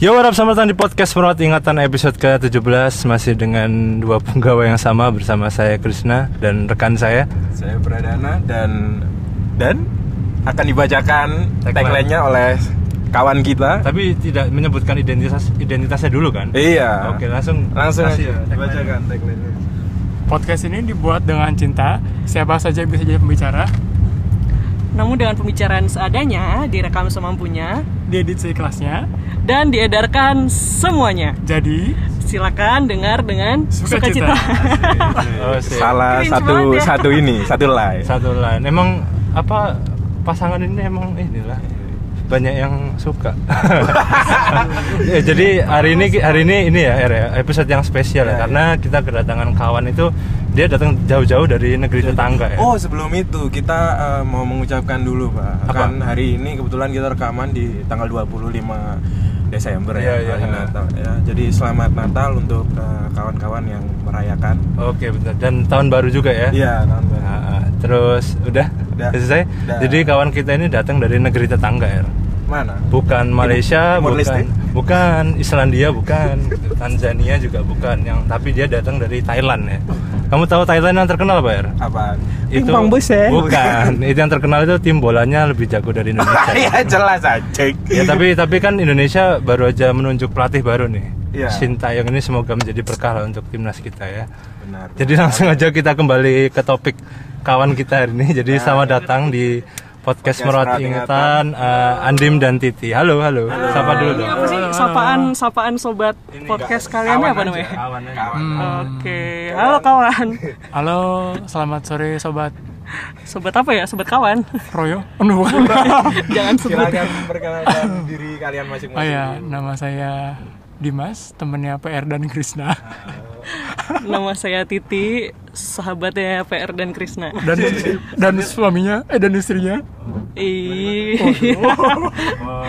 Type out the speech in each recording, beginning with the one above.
Yo, what up, selamat datang di podcast Merawat Ingatan episode ke-17 Masih dengan dua penggawa yang sama bersama saya Krishna dan rekan saya Saya Pradana dan dan akan dibacakan Tagline. tagline-nya oleh kawan kita. Tapi tidak menyebutkan identitas identitasnya dulu kan? Iya. Oke, langsung Langsung kasih aja ya, tagline. dibacakan tagline-nya. Podcast ini dibuat dengan cinta. Siapa saja bisa jadi pembicara. Namun dengan pembicaraan seadanya, direkam semampunya, Diedit seikhlasnya. dan diedarkan semuanya. Jadi Silakan dengar dengan Sukacita. sukacita. Oh. Salah Cringe satu ya. satu ini, satu line. Satu line Emang apa pasangan ini emang inilah banyak yang suka. Ya, jadi hari ini hari ini ini ya, episode yang spesial ya, Ya, ya. karena kita kedatangan kawan itu dia datang jauh-jauh dari negeri tetangga ya. Oh sebelum itu kita eh, mau mengucapkan dulu pak Apa? Kan hari ini kebetulan kita rekaman di tanggal 25 Desember ya, iya. hari Natal ya. Jadi selamat Natal untuk eh, kawan-kawan yang merayakan Oke benar dan tahun baru juga ya. Iya tahun baru Nah, terus udah, Udah. selesai. Udah. Jadi kawan kita ini datang dari negeri tetangga ya. Mana? Bukan Malaysia, Timur bukan Leste? bukan Islandia, bukan Tanzania juga bukan yang tapi dia datang dari Thailand ya. Kamu tahu Thailand yang terkenal apa ya? Apaan? Itu Pingpong bus ya? Bukan, itu yang terkenal itu tim bolanya lebih jago dari Indonesia. ya jelas aja ya tapi tapi kan Indonesia baru aja menunjuk pelatih baru nih. Iya. Sintayong ini semoga menjadi berkah lah untuk timnas kita ya. Benar Jadi langsung aja kita kembali ke topik kawan kita hari ini. Jadi selamat datang di podcast, Podcast Merawat Ingatan eh, Andim dan Titi. Halo, halo. Sapa dulu Ini dong. apa sih sapaan sapaan sobat Ini podcast enggak, kalian ini kawan apa namanya? Kawan. Kawan. Oke, halo kawan. halo, selamat sore sobat Sobat apa ya? Sobat kawan. Royo. Oh, no, bukan. Jangan sebut. Silakan perkenalkan diri kalian masing-masing. oh ya, nama saya Dimas, temennya PR dan Krisna. Nama saya Titi, sahabatnya PR dan Krisna. Dan dan suaminya, eh dan istrinya. Ih.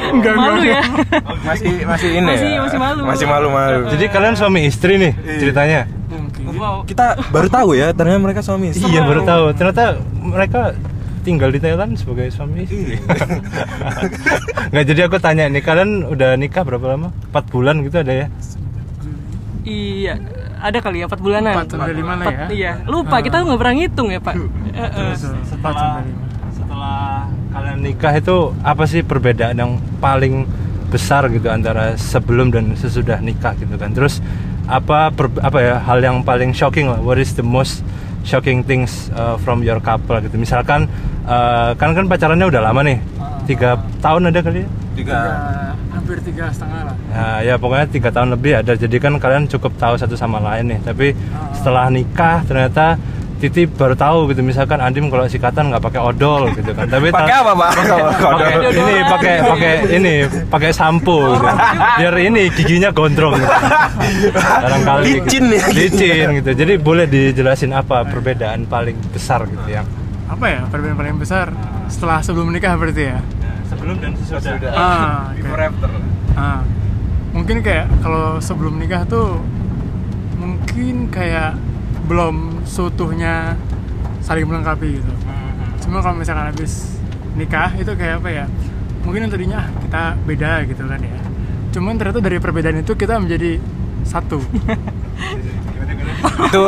Enggak, Malu ya. Masih masih ini Masih- ya? masih malu. Masih malu-malu. Jadi kalian suami istri nih ceritanya? Mungkin. Wow. kita baru tahu ya ternyata mereka suami istri. Iya baru tahu. Ternyata mereka tinggal di Thailand sebagai suami istri. Nggak jadi aku tanya nih kalian udah nikah berapa lama? 4 bulan gitu ada ya? Iya, ada kali ya 4 bulanan. Empat sampai lima lah Empat- ya. Iya, lupa kita nggak pernah ngitung ya Pak. Empat sampai lima. setelah kalian nikah itu apa sih perbedaan yang paling besar gitu antara sebelum dan sesudah nikah gitu kan? Terus apa per- apa ya hal yang paling shocking lah? What is the most shocking things uh, from your couple gitu? Misalkan uh, kan kan pacarannya udah lama nih. Tiga tahun ada kali ya? Tiga, hampir tiga setengah lah. Nah, ya pokoknya tiga tahun lebih ada jadi kan kalian cukup tahu satu sama lain nih tapi setelah nikah ternyata Titi baru tahu gitu misalkan Andim kalau sikatan nggak pakai odol gitu kan tapi ta- pakai apa, Pak? pakai ini pakai pakai ini pakai sampo gitu. biar ini giginya gondrong gitu. barangkali gitu. Licin ya. licin gitu jadi boleh dijelasin apa perbedaan paling besar gitu yang Apa ya perbedaan paling besar setelah sebelum menikah berarti ya? Sebelum dan sesudah Ah, oke. before after. Ah, mungkin kayak kalau sebelum nikah tuh mungkin kayak belum seutuhnya saling melengkapi gitu. Cuma kalau misalkan habis nikah itu kayak apa ya? Mungkin yang tadinya ah, kita beda gitu kan ya. Cuman ternyata dari perbedaan itu kita menjadi satu. Itu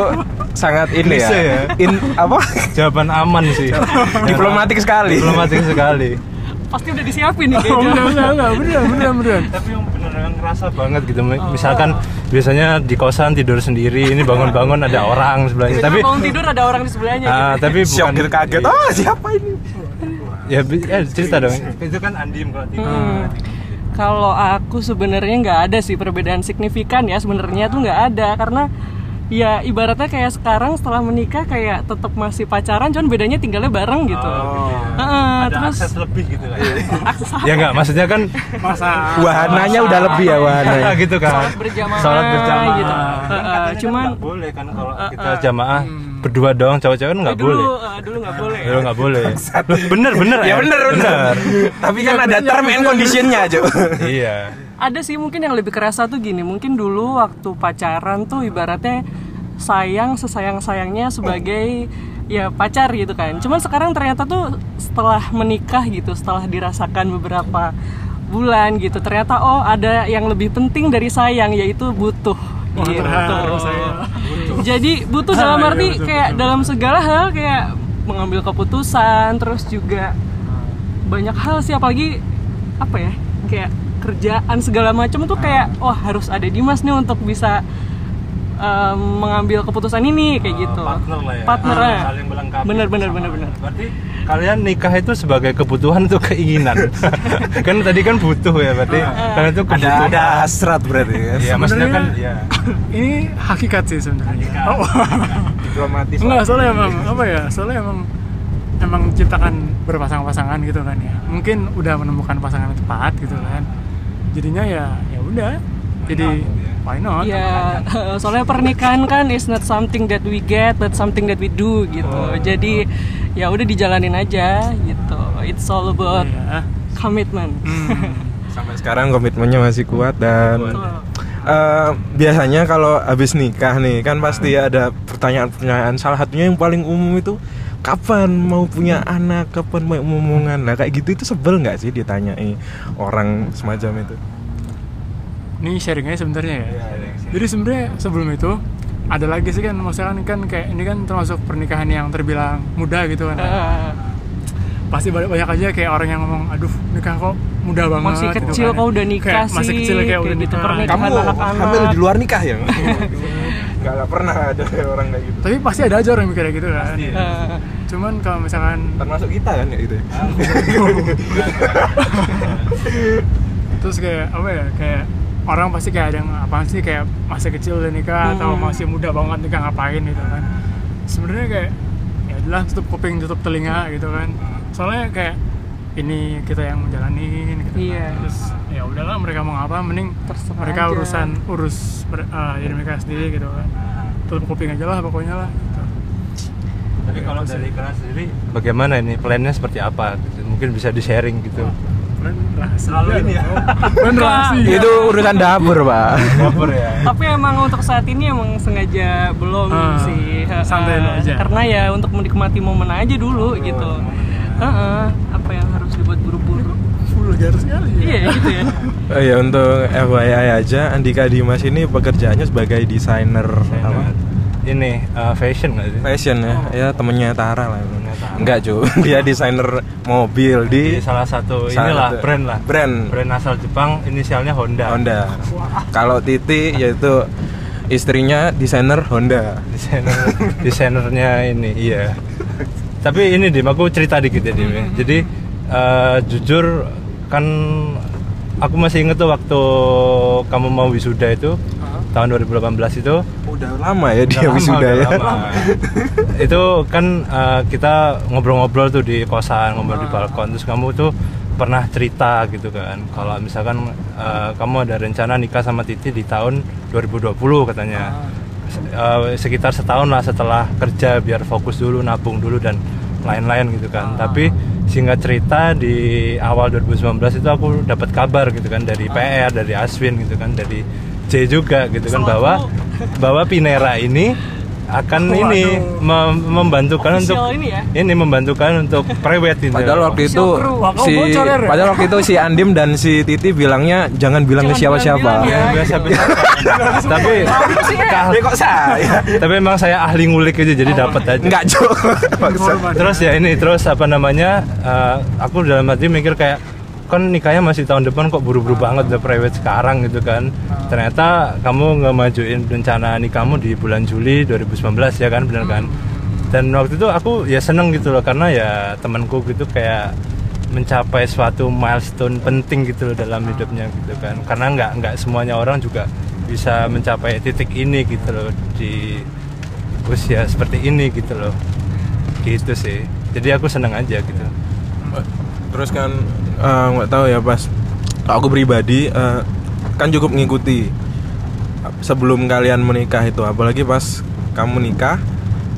sangat ini ya. Ya? In apa? jawaban aman sih Diplomatik sekali. diplomatik sekali Pasti udah disiapin nih Oh, kayaknya. enggak, enggak, enggak, beneran, beneran, beneran. tapi yang beneran ngerasa banget gitu misalkan biasanya di kosan tidur sendiri ini bangun-bangun ada orang sebelahnya Tapi tapi bangun tidur ada orang di sebelahnya. ah, gitu. tapi Shock bukan gitu kaget. Oh, siapa ini? ya, ya cerita dong itu kan Andim kalau tidur Hmm. Kalau aku sebenarnya nggak ada sih perbedaan signifikan ya sebenarnya tuh nggak ada karena ya ibaratnya kayak sekarang setelah menikah kayak tetap masih pacaran cuman bedanya tinggalnya bareng gitu. Heeh, Oh. ada terus akses lebih gitu kan akses apa? ya enggak maksudnya kan Masa Wahananya udah lebih ya wahananya. gitu kan Sholat berjamaah Sholat berjamaah gitu. Kan Heeh, katanya kan cuman nggak boleh kan kalau kita jamaah berdua dong cowok-cowok kan nggak eh, dulu boleh eh, dulu nggak boleh. Dulu nggak boleh. Bener bener Ya bener bener. Tapi kan ada term and conditionnya aja. Iya. Ada sih mungkin yang lebih kerasa tuh gini, mungkin dulu waktu pacaran tuh ibaratnya sayang sesayang-sayangnya sebagai ya pacar gitu kan. Cuman sekarang ternyata tuh setelah menikah gitu, setelah dirasakan beberapa bulan gitu ternyata oh ada yang lebih penting dari sayang yaitu butuh Wah, gitu. jadi butuh Ah, dalam iya, arti kayak betul. dalam segala hal kayak mengambil keputusan terus juga banyak hal sih apalagi apa ya kayak kerjaan segala macam tuh kayak Ah. wah harus ada Dimas nih untuk bisa em, mengambil keputusan ini kayak gitu Oh, partner lah ya partner Ah, ya. saling melengkapi bener bener bener bener berarti kalian nikah itu sebagai kebutuhan atau keinginan kan tadi kan butuh ya berarti karena itu ada kebutuhan ada hasrat berarti ya ya maksudnya kan ya Ini hakikat sih sebenarnya. Oh, diplomatis enggak, soalnya emang apa ya? Soalnya emang emang ciptakan berpasang-pasangan gitu kan ya. Mungkin udah menemukan pasangan yang tepat gitu kan. Jadinya ya ya udah. Jadi why not? Ya, soalnya pernikahan kan is not something that we get, but something that we do gitu. Oh. Jadi ya udah dijalanin aja gitu. It's all about Iya. commitment. Hmm. sampai sekarang komitmennya masih kuat dan Betul. eh, biasanya kalau habis nikah nih kan pasti ada pertanyaan-pertanyaan salah satunya yang paling umum itu kapan mau punya anak kapan mau ngomongan nah kayak gitu itu sebel nggak sih ditanyai orang semacam itu Ini sharingnya sebenarnya ya. Iya, Jadi sebenarnya sebelum itu ada lagi sih kan maksudnya kan, kan kayak ini kan termasuk pernikahan yang terbilang muda gitu kan. Eh, Pasti banyak, banyak aja kayak orang yang ngomong, aduh nikah kok muda banget. masih gitu kecil kan. kau udah nikah Kayak sih. Masih kecil kayak, udah gitu nikah. pernikahan anak-anak. hamil di luar nikah ya nggak nggak pernah ada orang kayak gitu Tapi pasti ada aja orang yang mikir kayak gitu kan. Pasti. Eh, Cuman kalau misalkan termasuk kita kan ya itu ya? terus kayak apa ya kayak orang pasti kayak ada yang apaan sih kayak masih kecil udah nikah atau Hmm. masih muda banget nikah ngapain gitu kan sebenarnya kayak ya adalah tutup kuping tutup telinga gitu kan soalnya kayak ini kita yang menjalanin gitu kan. Iya. terus ya udahlah mereka mau apa mending Terserah mereka aja. urusan urus ber- eh, diri mereka sendiri gitu kan tutup kuping aja lah pokoknya lah. Tapi kalau dari kalian sendiri bagaimana ini? Plannya seperti apa? Mungkin bisa di sharing gitu Plan rahasia Selalu ini ya. Plan rahasia. itu urusan dapur pak. Dapur ya. Tapi emang untuk saat ini emang sengaja belum Ah, sih. santai eh, aja. karena ya untuk menikmati momen aja dulu gitu. Heeh, apa yang harus dibuat buru-buru? Vulgar sekali ya. iya gitu ya. Oh iya untuk FYI aja Andika Dimas ini pekerjaannya sebagai desainer. apa? Ini uh, fashion nggak sih Fashion ya, ya temennya Tara lah. Temennya Tara. Enggak cu, dia desainer mobil di di salah satu salah inilah satu- brand lah Brand brand asal Jepang inisialnya Honda Honda. Kalau Titi yaitu istrinya desainer Honda. desainer desainernya ini iya tapi ini dim aku cerita dikit ya dim ya. jadi eh, jujur kan aku masih inget tuh waktu kamu mau wisuda itu tahun 2018 itu. Udah lama ya dia lama, wisuda udah ya. lama. itu kan eh, kita ngobrol-ngobrol tuh di kosan ngobrol di balkon. Terus kamu tuh pernah cerita gitu kan. Kalau misalkan eh, kamu ada rencana nikah sama Titi di tahun 2020 katanya. Se- eh, sekitar setahun lah setelah kerja biar fokus dulu nabung dulu dan lain-lain gitu kan. Tapi singkat cerita di awal 2019 itu aku dapat kabar gitu kan dari PR dari Aswin gitu kan dari J juga gitu kan bahwa bahwa Pinera ini akan Waduh. ini mem- membantukan untuk ini ya? ini membantukan untuk private ini Padahal waktu itu si bocor ya, padahal waktu itu si Andim dan si Titi bilangnya jangan bilang ke Jangan siapa-siapa. ya, ya. tapi Eh, kok saya? tapi memang saya ahli ngulik aja jadi dapat aja Enggak, terus ya ini terus apa namanya eh, aku dalam hati mikir kayak kan nikahnya masih tahun depan kok buru-buru banget udah private sekarang gitu kan. Ternyata kamu nggak majuin rencana nikahmu di bulan Juli 2019 ya kan bener kan? Dan waktu itu aku ya seneng gitu loh karena ya temanku gitu kayak mencapai suatu milestone penting gitu loh dalam hidupnya gitu kan. Karena nggak nggak semuanya orang juga bisa mencapai titik ini gitu loh di usia seperti ini gitu loh. Gitu sih. Jadi aku seneng aja gitu Terus kan eh, nggak tahu ya pas aku pribadi eh, kan cukup ngikuti sebelum kalian menikah itu apalagi pas kamu nikah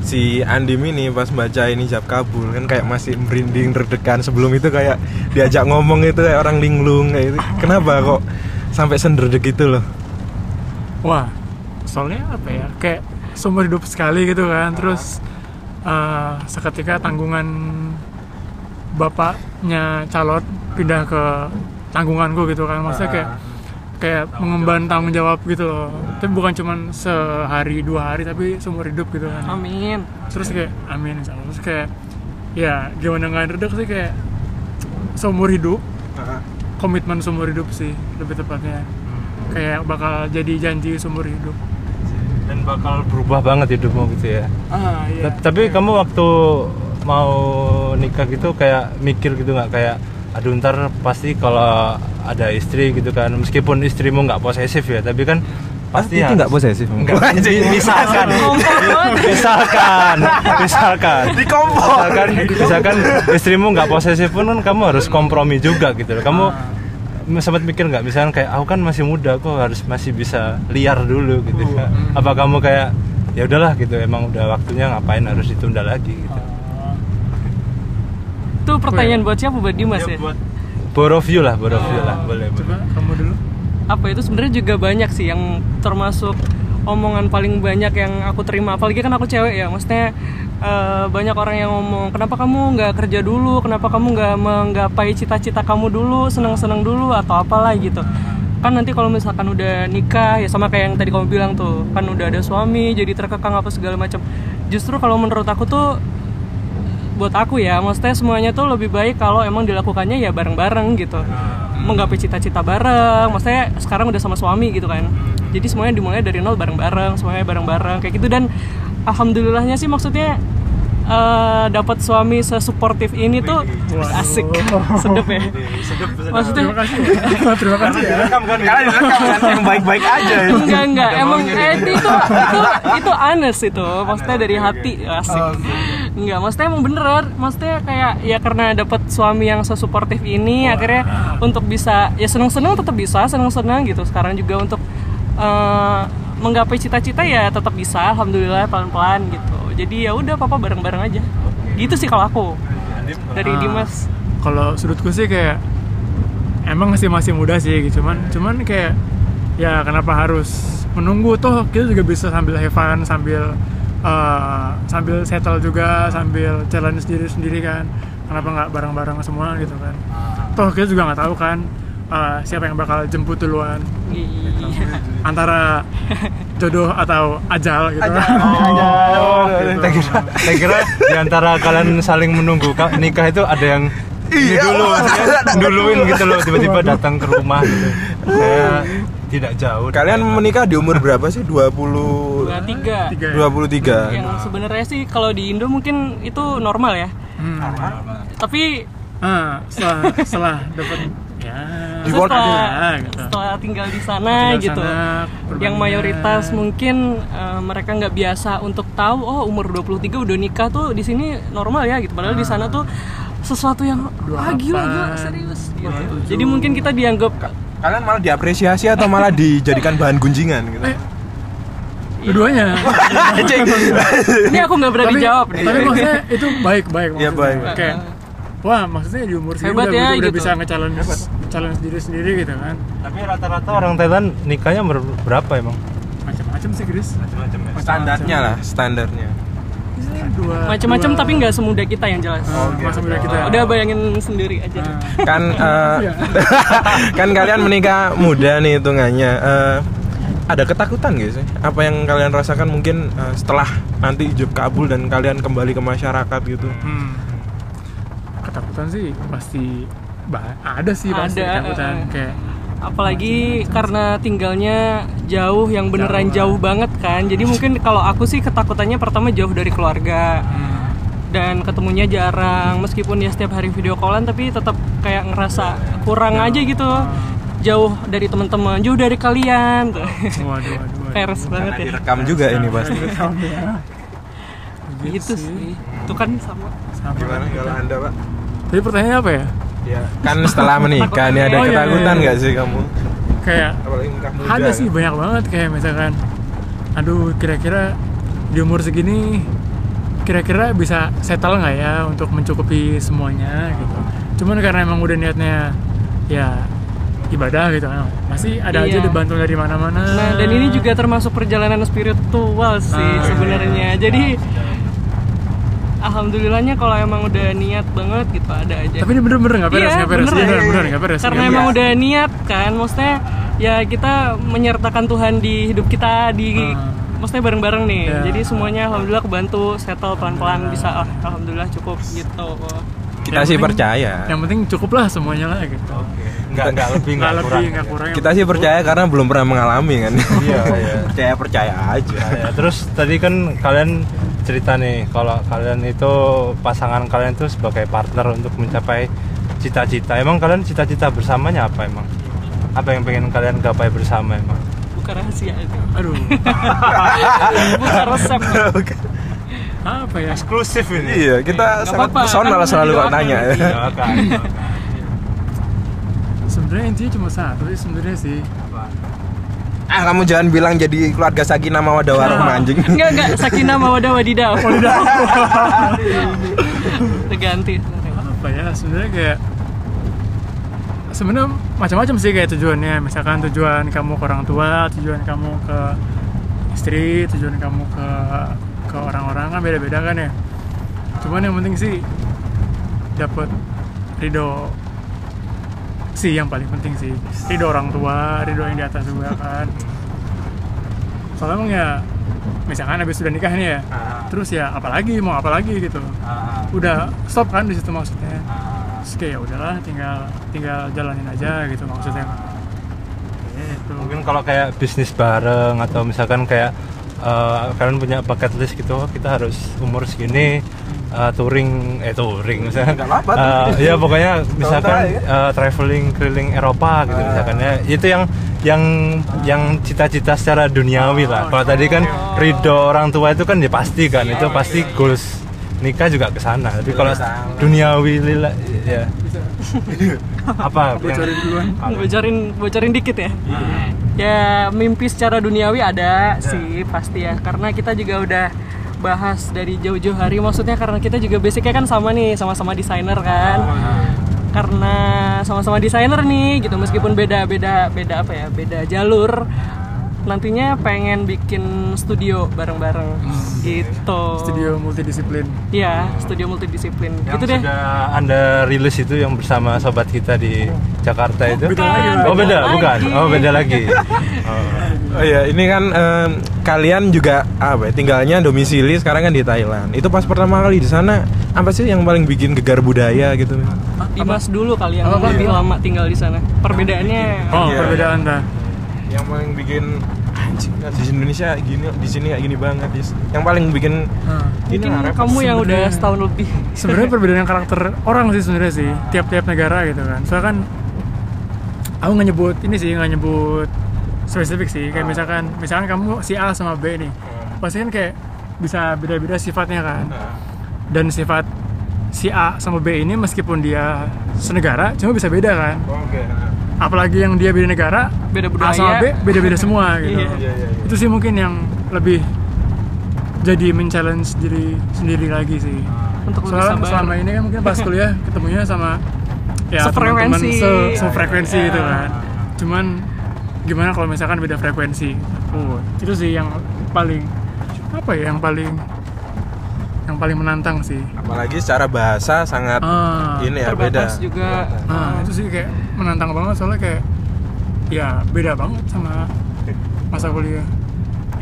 si Andim ini pas baca ini jab kabul kan kayak masih merinding terdekan sebelum itu kayak diajak ngomong itu kayak orang linglung kayak itu kenapa kok sampai senderdek gitu loh Wah, soalnya apa ya? Kayak seumur hidup sekali gitu kan. Terus eh, seketika tanggungan bapaknya calon pindah ke tanggunganku gitu kan. Maksudnya kayak kayak mengemban tanggung jawab gitu loh. Tapi bukan cuman sehari dua hari tapi seumur hidup gitu kan. Amin. Terus kayak amin insya Allah. terus kayak ya gimana nggak redek sih kayak seumur hidup komitmen seumur hidup sih lebih tepatnya. Kayak bakal jadi janji seumur hidup. Dan bakal berubah banget hidupmu gitu ya. Ah Ta- tapi kamu waktu mau nikah gitu kayak mikir gitu nggak? Kayak aduh ntar pasti kalau ada istri gitu kan meskipun istrimu nggak posesif ya tapi kan pasti itu harus- nggak posesif. Nggak, misalkan. misalkan misalkan. Di kompor misalkan misalkan istrimu nggak posesif pun kan kamu harus kompromi juga gitu loh. Kamu sempat mikir nggak? Misalkan kayak aku kan masih muda aku harus masih bisa liar dulu gitu. Apa kamu kayak ya udahlah gitu. Emang udah waktunya ngapain harus ditunda lagi gitu itu pertanyaan buat siapa? Buat Dimas ya, buat both of you lah of you lah. Boleh coba boleh. kamu dulu. Apa itu? Sebenarnya juga banyak sih yang termasuk omongan paling banyak yang aku terima. Apalagi kan aku cewek ya maksudnya eh, banyak orang yang ngomong kenapa kamu nggak kerja dulu? Kenapa kamu nggak menggapai cita-cita kamu dulu? Senang-senang dulu? Atau apalah gitu. Kan nanti kalau misalkan udah nikah ya sama kayak yang tadi kamu bilang tuh kan udah ada suami jadi terkekang apa segala macam. Justru kalau menurut aku tuh buat aku ya. Maksudnya semuanya tuh lebih baik kalau emang dilakukannya ya bareng-bareng gitu. Menggapai cita-cita bareng. Maksudnya sekarang udah sama suami gitu kan. Jadi semuanya dimulai dari nol bareng-bareng semuanya bareng-bareng kayak gitu. Dan alhamdulillahnya sih maksudnya eh, dapat suami sesuportif ini tuh asik. sedep ya. Maksudnya terima kasih. Terima kasih ya. Yang baik-baik aja ya. enggak enggak. Emang eh, itu itu itu honest itu. Maksudnya dari hati. Asik enggak maksudnya emang beneran. Maksudnya kayak ya karena dapat suami yang sesuportif ini akhirnya untuk bisa ya seneng seneng tetap bisa seneng seneng gitu. Sekarang juga untuk eh, menggapai cita-cita ya tetap bisa alhamdulillah pelan pelan gitu. Jadi ya udah papa bareng bareng aja. Gitu sih kalau aku. Dari Ah. Dimas. kalau sudutku sih kayak emang masih masih muda sih gitu. Cuman cuman kayak ya kenapa harus menunggu? Toh kita juga bisa sambil have fun sambil uh, sambil settle juga sambil challenge sendiri sendiri kan. Kenapa nggak bareng bareng semua gitu kan. Toh kita juga nggak tahu kan uh, siapa yang bakal jemput duluan. Iya. Antara jodoh atau ajal gitu. Kan Oh, saya kira, saya kira di antara kalian saling menunggu Kak, nikah itu ada yang ini dulu, maksudnya duluin gitu loh, tiba-tiba datang ke rumah gitu. Saya tidak jauh. kalian menikah di umur berapa sih 20 dua tiga tiga ya? 23 yang sebenarnya sih kalau di Indo mungkin itu normal ya Hmm. tapi Ah, setelah setelah dapat ya Di setelah, ya, gitu. setelah tinggal di sana Tinggal di gitu sana, yang mayoritas mungkin eh, mereka nggak biasa untuk tahu oh umur 23 udah nikah tuh di sini normal ya gitu padahal di sana tuh sesuatu yang ah, gila gila 28, serius gitu. jadi mungkin kita dianggap kalian malah diapresiasi atau malah dijadikan bahan gunjingan gitu Eh, Keduanya. ini aku nggak berani tapi, jawab nih tapi maksudnya itu baik baik. Iya, maksudnya. baik. Kayak wah maksudnya di umur segini Hebat udah, ya, udah, gitu. bisa nge-challenge challenge diri sendiri gitu kan. Tapi rata-rata orang Thailand nikahnya ber- berapa emang? Macam-macam sih Chris. Macam-macam ya. standarnya lah standarnya Dua. macam-macam tapi nggak semudah kita yang jelas Oh, masa muda kita. udah bayangin sendiri aja Ah. kan Iya. kan kalian menikah muda nih hitungannya Eh, ada ketakutan gitu sih apa yang kalian rasakan mungkin eh, setelah nanti ijab kabul dan kalian kembali ke masyarakat gitu Hmm. Ketakutan sih pasti ada sih pasti Ada, ketakutan eh. kayak apalagi karena tinggalnya jauh yang beneran jauh, Jauh. banget kan. Jadi mungkin kalau aku sih ketakutannya pertama jauh dari keluarga. Hmm, dan ketemunya jarang. Meskipun ya setiap hari video callan tapi tetap kayak ngerasa kurang aja gitu. Jauh dari teman-teman jauh dari kalian. Tuh waduh banget ya. direkam juga ini pasti. Gitu sih. itu kan sama. Sama. gimana kalau anda pak? Jadi pertanyaannya apa ya? Ya kan setelah menikah nih ada Oh, iya, ketakutan iya. nggak sih kamu Kayak ada sih kan? banyak banget kayak misalkan aduh kira-kira di umur segini kira-kira bisa settle nggak ya untuk mencukupi semuanya gitu cuman karena emang udah niatnya ya ibadah gitu kan masih ada aja Iya. dibantu dari mana-mana Nah, dan ini juga termasuk perjalanan spiritual sih Ah, sebenarnya. Jadi alhamdulillahnya kalau emang udah niat banget gitu ada aja Tapi ini bener-bener nggak beres, Iya, nggak beres, bener bener nggak beres. karena nggak emang udah niat kan maksudnya ya kita menyertakan Tuhan di hidup kita di Ah. maksudnya bareng-bareng nih Ya. jadi semuanya alhamdulillah kebantu settle pelan-pelan bisa lah alhamdulillah cukup gitu Kita Yang sih penting- percaya. Yang penting cukup lah semuanya lah gitu. nggak nggak lebih Nggak lebih, kurang nggak kurang. Kita sih percaya karena belum pernah mengalami kan. iya iya percaya percaya aja. Ya, terus tadi kan kalian cerita nih kalau kalian itu pasangan kalian itu sebagai partner untuk mencapai cita-cita. Emang kalian cita-cita bersamanya apa emang? Apa yang pengen kalian gapai bersama emang? bukan rahasia itu Aduh, bukan resep apa ya? Eksklusif ini. Iya, kita Nggak sangat apa-apa, personal kan selalu kok nanya. Kan. Sebenarnya intinya cuma satu sih sebenarnya sih. Ah, kamu jangan bilang jadi keluarga Sakinah Mawaddah Warahmah anjing. enggak enggak sakinah mawadah wadidaw Udah ganti Apa ya? Sebenarnya kayak sebenarnya macam-macam sih kayak tujuannya. Misalkan tujuan kamu ke orang tua, tujuan kamu ke istri, tujuan kamu ke ke orang-orang kan beda-beda kan ya. Cuman yang penting sih dapat ridho sih yang paling penting sih. Ridho orang tua ridho yang di atas juga kan. Soalnya emang ya misalkan habis sudah nikah nih ya terus ya apalagi mau apalagi gitu. Udah stop kan di situ maksudnya. Terus kayak ya udahlah tinggal tinggal jalanin aja gitu maksudnya. Gitu. Mungkin kalau kayak bisnis bareng atau misalkan kayak eh, kalian punya bucket list gitu, kita harus umur segini eh, touring eh touring apa-apa tuh. Eh, ya pokoknya misalkan eh, traveling keliling Eropa gitu misalkan ya. Itu yang yang yang cita-cita secara duniawi lah. Kalau tadi kan ridho orang tua itu kan ya pasti kan itu pasti goals nikah juga ke sana. Tapi kalau duniawi lila ya. Apa? Bocorin duluan. Bocorin bocorin dikit ya. Ya mimpi secara duniawi ada. sih pasti ya. Karena kita juga udah bahas dari jauh-jauh hari. Maksudnya karena kita juga basicnya kan sama nih sama-sama desainer kan. Karena sama-sama desainer nih gitu. Meskipun beda beda beda apa ya beda jalur nantinya pengen bikin studio bareng-bareng gitu studio multidisiplin Iya, studio multidisiplin. yang itu deh. sudah anda rilis itu yang bersama sobat kita di Jakarta itu beda lagi, oh beda beda bukan lagi. oh beda lagi oh. Oh iya, ini kan em, kalian juga apa ya, tinggalnya domisili sekarang kan di Thailand. Itu pas pertama kali di sana apa sih yang paling bikin gegar budaya gitu? Dimas dulu kali yang Apa, apa? lebih lama tinggal di sana. Perbedaannya oh Iya. perbedaan dah Yang paling bikin di Indonesia gini di sini kayak gini banget, Dis. Yang paling bikin Nah, ini mungkin lah, kamu yang udah setahun lebih. sebenarnya perbedaan karakter orang sih sebenarnya sih tiap-tiap negara gitu kan. Soalnya kan aku nggak nyebut ini sih nggak nyebut spesifik sih. Kayak misalkan misalkan kamu si A sama B nih pasti kan kayak bisa beda-beda sifatnya kan. Dan sifat si A sama B ini meskipun dia senegara cuma bisa beda kan. Oke. Apalagi yang dia beda negara Beda A sama B budaya. beda-beda semua gitu Iya. Iya, iya, iya. itu sih mungkin yang lebih jadi men-challenge diri sendiri lagi sih Untuk lebih soalnya sabar. selama ini kan mungkin pas kuliah ketemunya sama ya Sefrekuensi. teman-teman se sefrekuensi Iya. gitu kan cuman gimana kalau misalkan beda frekuensi oh, itu sih yang paling apa ya yang paling yang paling menantang sih Apalagi secara bahasa sangat ah, ini ya beda. Terbatas juga. nah itu sih kayak menantang banget soalnya kayak ya beda banget sama masa kuliah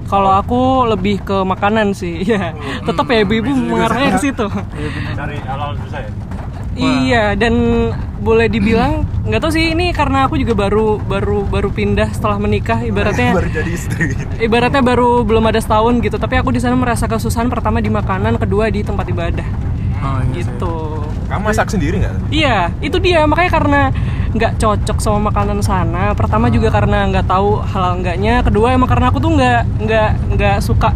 Kalau aku lebih ke makanan sih, ya. Tetap ya ibu-ibu mengarahnya ke situ. cari halal susah ya Iya, dan boleh dibilang nggak tahu sih ini karena aku juga baru baru baru pindah setelah menikah ibaratnya baru jadi istri. ibaratnya baru belum ada setahun gitu tapi aku di sana merasa kesusahan pertama di makanan kedua di tempat ibadah oh, iya sih. gitu Kamu masak sendiri nggak? iya itu dia makanya karena nggak cocok sama makanan sana pertama juga karena nggak tahu halal enggaknya kedua emang karena aku tuh nggak nggak nggak suka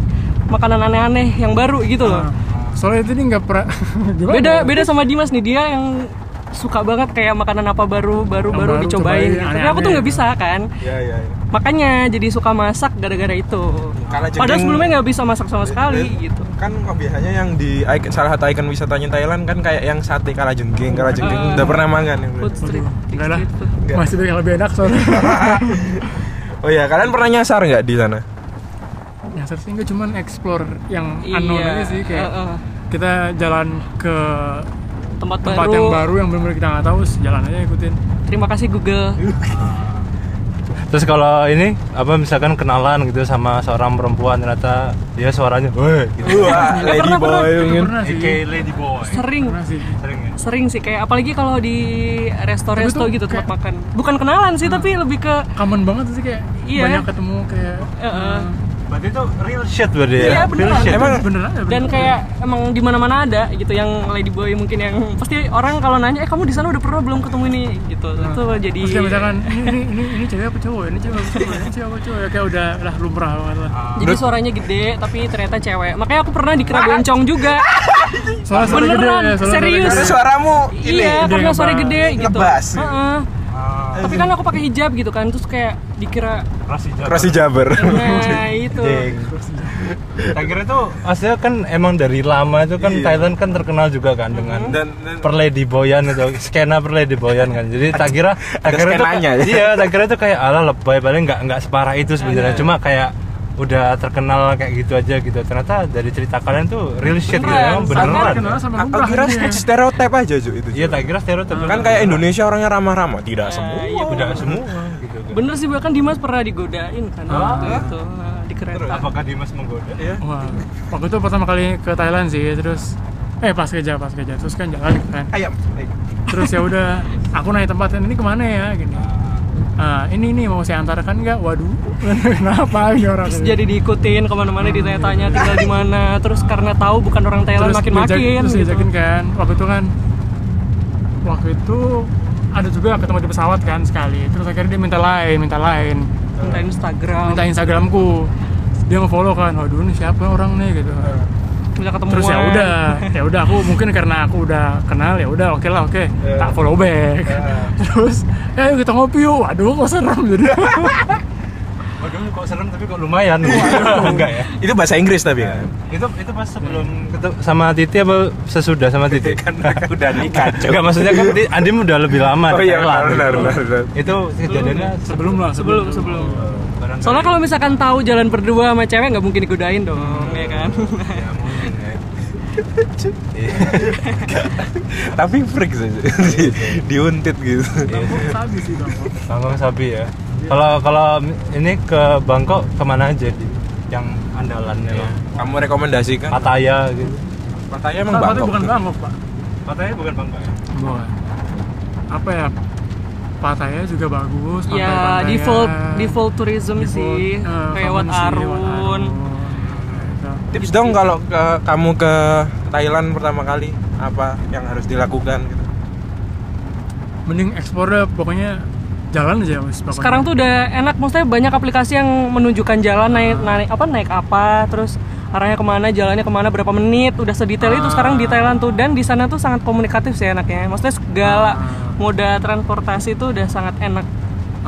makanan aneh-aneh yang baru gitu loh Ah, soalnya itu nih nggak pernah beda ya? beda sama Dimas nih dia yang suka banget kayak makanan apa baru baru Yang baru baru dicobain cobain, gitu. tapi aku tuh nggak bisa kan Iya iya. iya. Makanya jadi suka masak gara-gara itu. Kalau padahal sebelumnya nggak bisa masak sama sekali gitu. Kan kok biasanya yang di icon- salah satu ikon wisatanya Thailand kan kayak yang sate kala jengking, kala jengking. Ah. udah pernah makan ya? food street enggak lah. masih yang lebih enak soalnya. Oh iya, kalian pernah nyasar nggak di sana? nyasar sih enggak cuman explore yang Iya, unknown aja sih kayak uh-uh. kita jalan ke tempat, tempat baru. yang baru yang benar-benar kita nggak tahu jalan aja ikutin. Terima kasih Google Terus kalau ini apa misalkan kenalan gitu sama seorang perempuan ternyata dia suaranya, weh, gitu. Wah, lady pernah, boy mungkin. pernah sih AKA lady boy. sering pernah sih Sering ya. sering sih kayak apalagi kalau di resto-resto gitu tempat kayak- makan bukan kenalan sih tapi lebih ke common banget sih kayak Iya. banyak ketemu kayak Heeh. Berarti itu real shit berarti ya. Iya, real beneran. shit. Emang- beneran ya dan kayak emang di mana-mana ada gitu yang ladyboy mungkin yang pasti orang kalau nanya eh kamu di sana udah pernah belum ketemu ini gitu itu jadi Terus kayak misalkan ini ini ini, ini cewek apa cowok? Ini cewek apa cowok? Ini cewek apa cowok? Ya, kayak udah lah lumrah banget lah. jadi suaranya gede tapi ternyata cewek makanya aku pernah dikira bencong juga Soalnya suara gede Beneran, ya, soalnya serius. Karena gede. suaramu ini iya gede karena suara gede gitu Ngebas. Heeh. Tapi kan aku pakai hijab gitu kan terus kayak dikira Rasi Jabar. nah itu. Tak kira itu aslinya kan emang dari lama itu kan Iya. Thailand kan terkenal juga kan dengan Dan- dan- perlady boyan itu skena perlady boyan kan. Jadi tak kira tak kira itu skenanya ya? iya tak kira itu kayak ala lebay paling nggak nggak separah itu sebenarnya. Cuma kayak udah terkenal kayak gitu aja gitu. Ternyata dari cerita kalian tuh real shit gitu Sama beneran. Aku kira stereotip aja Ju itu. Iya tak kira stereotip Kan kayak Indonesia orangnya ramah-ramah, tidak semua. iya, udah semua gitu bener sih bahkan Dimas pernah digodain kan Ah. waktu itu nah, di kereta Apakah Dimas menggoda? Wah, waktu itu pertama kali ke Thailand sih, terus eh pas kerja pas kerja terus kan jalan kan Ayam. terus ya udah aku nanya tempat ini ke mana ya gini ah ini nih mau saya antarkan nggak? Waduh kenapa ini orang terus jadi diikutin ke mana-mana ditanya-tanya tinggal di mana. Terus karena tahu bukan orang Thailand terus makin-makin terus gitu. diajakin kan. Waktu itu kan waktu itu ada juga ketemu di pesawat kan sekali. Terus akhirnya dia minta lain minta lain. Minta Instagram. Minta Instagramku. Dia nge-follow kan waduh ini siapa orang nih? Gitu bisa ketemuan terus ya udah ya udah aku mungkin karena aku udah kenal ya udah oke lah oke tak follow back terus ya ayo kita ngopi yuk waduh kok serem jadi Waduh kok serem tapi kok lumayan. Enggak ya. Itu bahasa Inggris tapi kan. Itu itu pas sebelum ketemu sama Titi apa sesudah sama Titi? Kan udah nikah, Cok. Enggak maksudnya kan Andim udah lebih lama Oh iya, benar, benar, benar. Itu kejadiannya sebelum lah sebelum sebelum barang soalnya kalau misalkan tahu jalan berdua sama cewek nggak mungkin digodain dong ya kan ya ya. Tapi freak sih. Di- Diuntit gitu. sabi sih bang Bangkok Sabi ya. Kalau kalau ini ke Bangkok ke mana aja di yang andalannya lo? Kamu rekomendasikan? Pattaya gitu. Pattaya emang Tapi Bangkok. bukan. Bangkok pak Pattaya bukan Bangkok ya? bukan apa ya Pattaya juga bagus pantai ya Pattaya. default default tourism Default, sih eh, kayak Wat Arun. Tips dong kalau ke, kamu ke Thailand pertama kali apa yang harus dilakukan gitu. mending ekspornya pokoknya jalan aja mas pokoknya. sekarang tuh udah enak maksudnya banyak aplikasi yang menunjukkan jalan naik naik apa naik apa terus arahnya ke mana jalannya ke mana berapa menit udah sedetail itu sekarang di Thailand tuh. Dan di sana tuh sangat komunikatif sih enaknya. Maksudnya segala moda transportasi tuh udah sangat enak.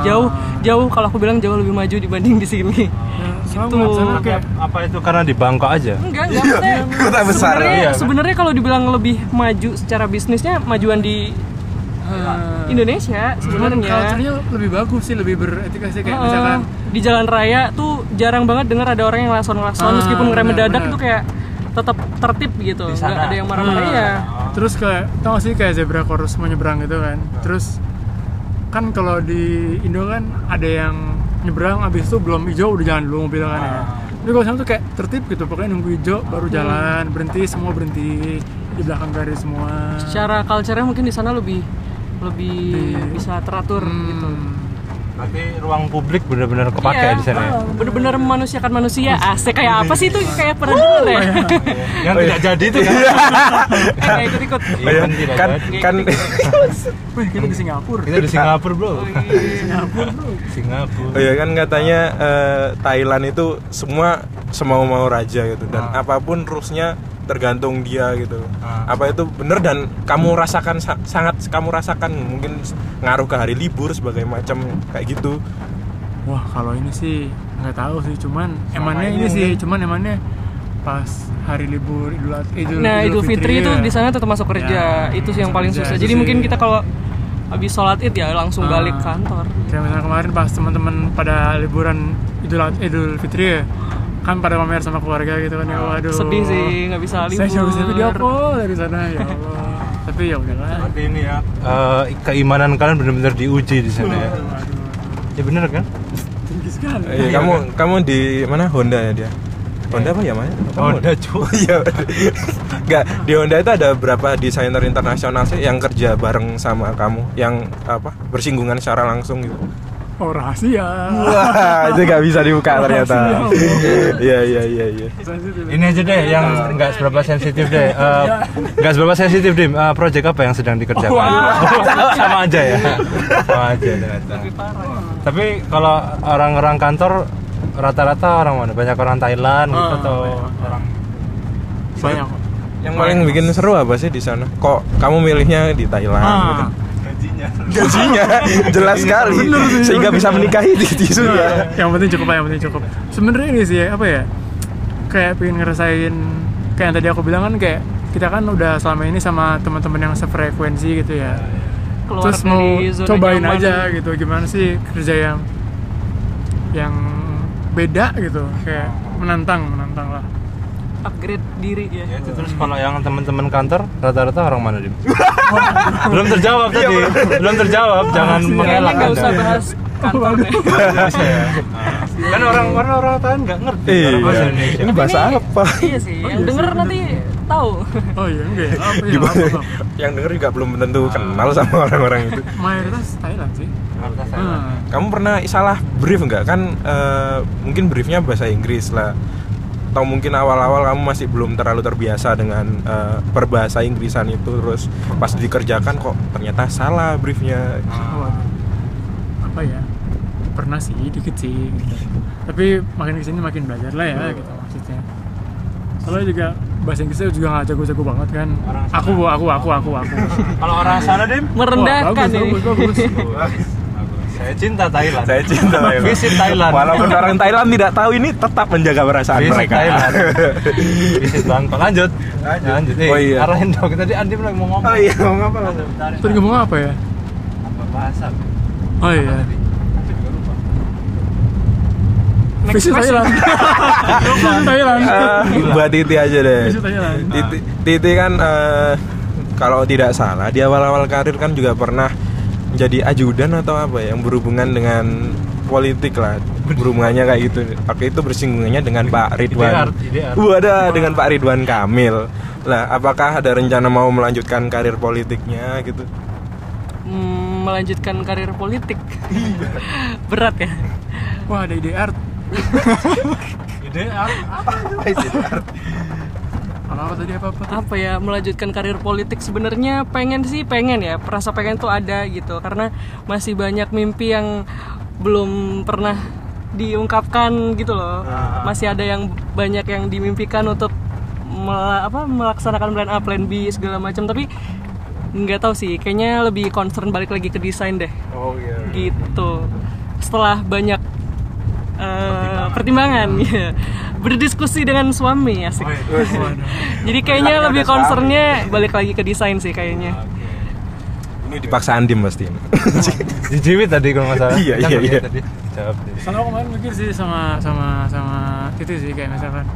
Jauh jauh kalau aku bilang jauh lebih maju dibanding di sini. Soalnya Gitu. kayak Apa itu karena di Bangkok aja? enggak enggak maksudnya Kota besar. sebenarnya Iya, kan? sebenarnya kalau dibilang lebih maju secara bisnisnya majuan di eh, Indonesia cuman sebenarnya culture-nya lebih bagus sih lebih beretika sih kayak Heeh. misalkan di jalan raya tuh jarang banget dengar ada orang yang lason-lason Ah, meskipun ngerem mendadak tuh kayak tetap tertib gitu Di nggak sana. ada yang marah-marah Hmm. ya terus kayak tau gak sih kayak zebra cross mau nyebrang gitu kan terus kan kalau di Indo kan ada yang nyebrang abis itu belum hijau udah jalan dulu mobil kan ya. Tapi kalau sana tuh kayak tertib gitu pokoknya nunggu hijau baru jalan berhenti semua berhenti di belakang garis semua. Secara culture-nya mungkin di sana lebih lebih Lebih- bisa teratur Hmm. gitu Berarti ruang publik benar-benar kepake Iya, di sana ya. oh, bener-bener memanusiakan manusia. Asik. Kayak apa sih itu? Kayak pernah denger ya? Yang tidak jadi itu kan. kayak ikut-ikut. Iya, Iya, kan tidak kan. Kan wih kita di Singapura. Kita di Singapura, Bro. Oh, iya. Singapura bro. Singapura. Oh iya kan katanya eh, Thailand itu semua semau-mau raja gitu. Dan Ah. apa pun rulesnya tergantung dia gitu. Ah. Apa itu bener dan kamu rasakan sa- sangat kamu rasakan mungkin ngaruh ke hari libur sebagai macam kayak gitu. wah kalau ini sih nggak tahu sih cuman Selama emannya ini ini sih cuman emannya pas hari libur Idul Idul, nah Idul Fitri itu ya. di sana tetap masuk kerja Ya, itu sih yang paling susah jadi sih. mungkin kita kalau habis sholat id ya langsung Ah. balik kantor kayak misalnya kemarin pas teman-teman pada liburan Idul Idul Fitri ya kan pada pamer sama keluarga gitu kan ya waduh sedih sih nggak bisa libur saya cuma bisa video call dari sana ya Allah tapi ya udahlah Berarti ini ya eh, keimanan kalian benar-benar diuji di sana ya. Ya bener kan? tinggi sekali Iya, kamu kamu di mana Honda ya dia? Honda apa ya? Apa Honda, cu. Iya. Enggak, di Honda itu ada berapa desainer internasional sih yang kerja bareng sama kamu yang apa? bersinggungan secara langsung gitu. Oh rahasia Wah, itu nggak bisa dibuka ternyata. Iya, iya, iya, iya. Ini aja deh yang nggak seberapa sensitif deh. Eh, Nggak seberapa sensitif deh. Eh, project apa yang sedang dikerjakan? Sama aja ya. Sama aja ternyata. Tapi kalau orang-orang kantor rata-rata orang mana? Banyak orang Thailand gitu Oh, atau banyak. orang banyak kok Yang paling bikin seru apa sih di sana? Kok kamu milihnya di Thailand ah gitu? Gajinya. Jelas sekali. sehingga bisa menikahi di tisu ya. yang penting cukup lah, yang penting cukup. Sebenarnya ini sih apa ya kayak pengen ngerasain kayak yang tadi aku bilang kan kayak kita kan udah selama ini sama teman-teman yang sefrekuensi gitu ya. Keluar terus mau cobain nyaman. aja gitu gimana sih kerja yang yang beda gitu kayak menantang menantang lah upgrade diri ya Ya, terus kalau yang teman-teman kantor rata-rata orang mana dim? belum terjawab tadi, belum terjawab. Jangan Iya, mengelak kayaknya nggak Anda. usah bahas kantor deh ya. Kan orang orang orang Thailand nggak ngerti orang bahasa Iya. Indonesia. Ini bahasa apa? iya sih yang denger nanti tahu oh iya enggak ya apa ya apa? Yang denger juga belum tentu kenal sama orang-orang itu. mayoritas Thailand sih Thailand. Hmm. Kamu pernah salah brief nggak kan? eh, mungkin briefnya bahasa Inggris lah. Atau mungkin awal-awal kamu masih belum terlalu terbiasa dengan eh, perbahasa Inggrisan itu, terus pas dikerjakan kok ternyata salah briefnya. Waduh. apa ya pernah sih dikit sih gitu. tapi makin ke sini makin belajar lah ya gitu maksudnya soalnya juga bahasa Inggrisnya juga nggak jago-jago banget kan Orang sana. aku aku aku aku aku Kalau orang sana dim, merendahkan Wah, bagus, ini bagus, bagus. Saya cinta Thailand. Saya cinta Thailand. Visit Thailand. Walaupun orang Thailand tidak tahu ini tetap menjaga perasaan Visit mereka. Thailand. Visit Bangkok. Lanjut. Lanjut. Eh, Oh, iya. Arahin dong. Tadi Andim lagi mau ngomong. Oh iya, mau ngapa? tadi ngomong apa ya Apa bahasa? oh iya Tadi. Aku juga lupa. Next Visit. Thailand Visit Thailand Eh, buat Titi aja deh. Visit Thailand Titi, Titi kan eh, kalau tidak salah di awal-awal karir kan juga pernah jadi ajudan atau apa ya yang berhubungan dengan politik lah. Berhubungannya kayak gitu. Waktu itu bersinggungannya dengan Pak Ridwan. IDR. Wah, ada dengan Pak Ridwan Kamil. Lah apakah ada rencana mau melanjutkan karir politiknya gitu? Hmm, melanjutkan karir politik? Berat ya. Wah ada ide art. Ide apa? apa apa tadi apa apa apa ya melanjutkan karir politik sebenarnya pengen sih pengen ya rasa pengen tuh ada gitu. Karena masih banyak mimpi yang belum pernah diungkapkan gitu loh. Masih ada yang banyak yang dimimpikan untuk mela- apa melaksanakan plan A plan B segala macam. Tapi nggak tahu sih kayaknya lebih concern balik lagi ke desain deh. Oh iya gitu. Setelah banyak eh, pertimbangan. ya berdiskusi dengan suami asik. Jadi kayaknya lebih concernnya balik lagi ke desain sih kayaknya. Ini dipaksa Andim pasti. Dijiwit tadi kalau nggak salah. Iya, Kan iya, iya. Tadi. Jawab deh. Soalnya aku kemarin mikir sih sama sama sama itu sih kayak misalkan.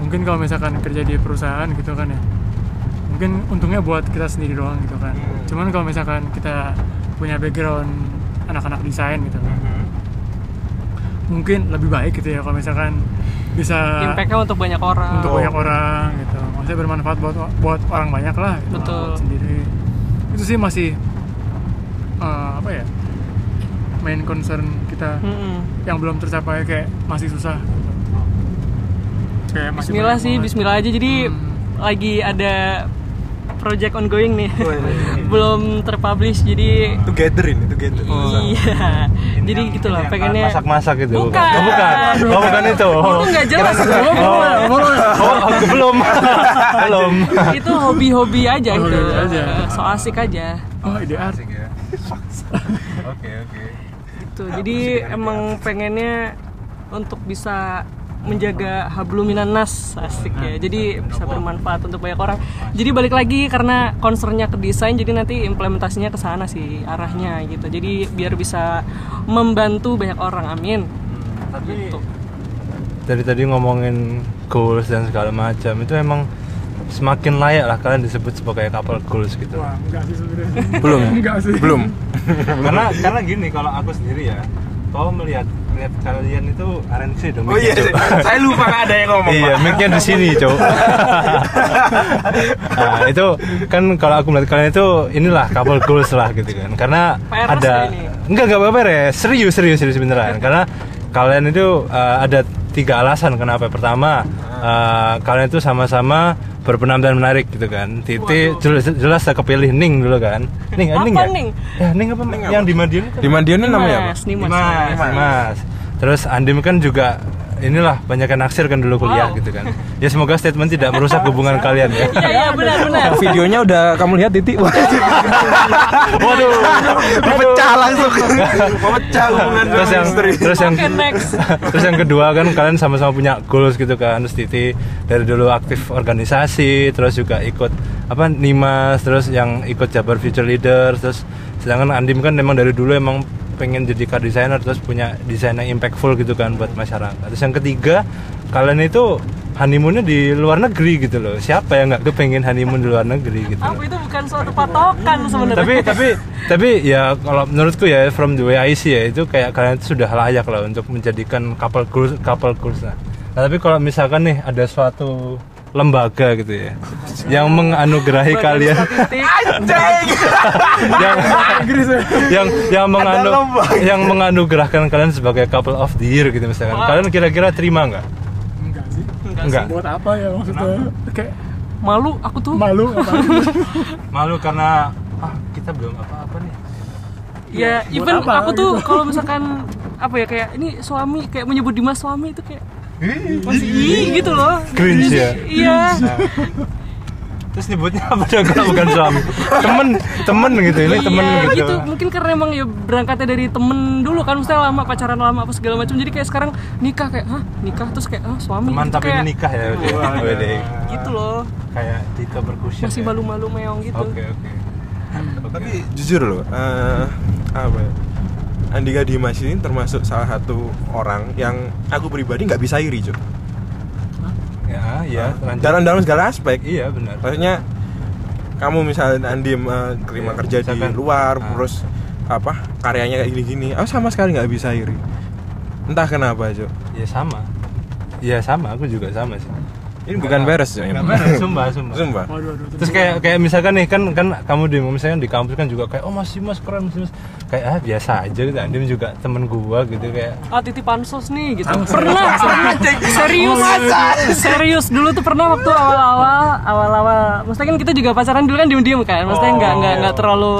Mungkin kalau misalkan kerja di perusahaan gitu kan ya. Mungkin untungnya buat kita sendiri doang gitu kan. Cuman kalau misalkan kita punya background anak-anak desain gitu kan mungkin lebih baik gitu ya kalau misalkan bisa impactnya untuk banyak orang untuk banyak orang gitu maksudnya bermanfaat buat buat orang banyak lah gitu, Betul. buat sendiri itu sih masih eh, apa ya main concern kita Mm-mm. yang belum tercapai kayak masih susah gitu. kayak masih Bismillah sih banget. Bismillah aja jadi Hmm. lagi ada project ongoing nih Oh, iya. belum terpublish jadi together ini together iya jadi gitulah pengennya masak-masak gitu. Bukan. Oh, bukan. Oh, bukan itu. itu nggak jelas Oh, oh, oh, belum. belum. itu hobi-hobi aja Oh, itu aja. so asik aja oh ide art ya. Oke, oke. gitu jadi emang pengennya untuk bisa menjaga habluminan nas asik ya jadi bisa bermanfaat untuk banyak orang jadi balik lagi karena concernnya ke desain jadi nanti implementasinya ke sana sih arahnya gitu jadi biar bisa membantu banyak orang amin Tapi Gitu. dari tadi ngomongin goals dan segala macam itu emang semakin layak lah kalian disebut sebagai couple goals gitu Wah, enggak sih sebenarnya. Belum. enggak sih. Belum. karena karena gini kalau aku sendiri ya kalau melihat melihat kalian itu RNC dong Oh iya, Cok. saya lupa nggak ada yang ngomong. iya mic-nya di sini cowok nah itu kan kalau aku melihat kalian itu inilah couple goals lah gitu kan karena Peres ada ya ini? enggak enggak apa beres serius serius serius beneran karena kalian itu uh, ada tiga alasan kenapa pertama uh, kalian itu sama-sama berpenampilan menarik gitu kan Titi jelas, jelas saya kepilih Ning dulu kan Ning Apa Ning ya? Ning? ya Ning apa Ning yang apa? di Madiun itu Di Madiun namanya apa? Nimas, Nimas. Mas, Mas. Terus Andim kan juga inilah banyak yang naksir kan dulu kuliah Wow. gitu kan. Ya semoga statement tidak merusak hubungan kalian ya. Iya, iya benar benar. Videonya udah kamu lihat Titi? Wah, Waduh. pecah langsung. Pecah hubungan Terus yang terus yang Oke, next. terus yang kedua kan kalian sama-sama punya goals gitu kan. Terus Titi dari dulu aktif organisasi, terus juga ikut apa Nimas, terus yang ikut Jabar Future Leader, terus sedangkan Andim kan memang dari dulu emang pengen jadi car designer terus punya desain yang impactful gitu kan buat masyarakat. Terus yang ketiga, kalian itu honeymoonnya di luar negeri gitu loh. Siapa yang nggak kepengen honeymoon di luar negeri gitu? Apa itu bukan suatu patokan sebenarnya. tapi tapi tapi ya kalau menurutku ya from the way I see ya itu kayak kalian itu sudah layak lah untuk menjadikan couple goals couple goals nah. Nah, tapi kalau misalkan nih ada suatu lembaga gitu ya yang menganugerahi kalian yang ya. yang yang menganu yang menganugerahkan kalian sebagai couple of the year gitu misalkan Wah. kalian kira-kira terima nggak Enggak sih. Enggak Enggak. sih. Buat apa ya maksudnya? Kayak Malu aku tuh. malu apa? malu karena ah kita belum apa-apa nih Ya, Buat even apa aku tuh gitu? kalau misalkan apa ya kayak ini suami kayak menyebut Dimas suami itu kayak masih ih gitu loh. Cringe ya? Iya. terus nyebutnya apa dong kalau bukan suami temen temen gitu ini temen Iya, gitu, gitu. Mungkin karena emang ya berangkatnya dari temen dulu kan, misalnya lama pacaran lama apa segala macam. Jadi kayak sekarang nikah kayak, hah nikah terus kayak, ah suami. teman gitu, tapi kayak, ini nikah ya udah Wah, Wede. Gitu loh. kayak Tito percussion Masih ya. malu-malu meong gitu. oke oke Tapi jujur loh, eh, apa ya? Andika Dimas ini termasuk salah satu orang yang aku pribadi nggak bisa iri, Cuk. ya ya. Dalam dalam segala aspek. iya benar Maksudnya kamu misalnya Andim eh, terima Iya, kerja di misalkan, luar, ah. terus apa karyanya kayak gini-gini, aku sama sekali nggak bisa iri. Entah kenapa, Cuk. ya sama ya sama aku juga sama sih Ini bukan beres. Nggak beres, sumpah sumpah Sumpah. Waduh, waduh. terus kayak kayak misalkan nih kan kan kamu di misalkan di kampus kan juga kayak oh masih mas keren masih mas. Kayak ah biasa aja gitu. Andim juga temen gua gitu kayak ah titip pansos nih gitu. Pernah serius. Serius. Dulu tuh pernah waktu awal-awal awal-awal. Maksudnya kan kita juga pacaran dulu kan diem-diem kan. Maksudnya nggak nggak nggak terlalu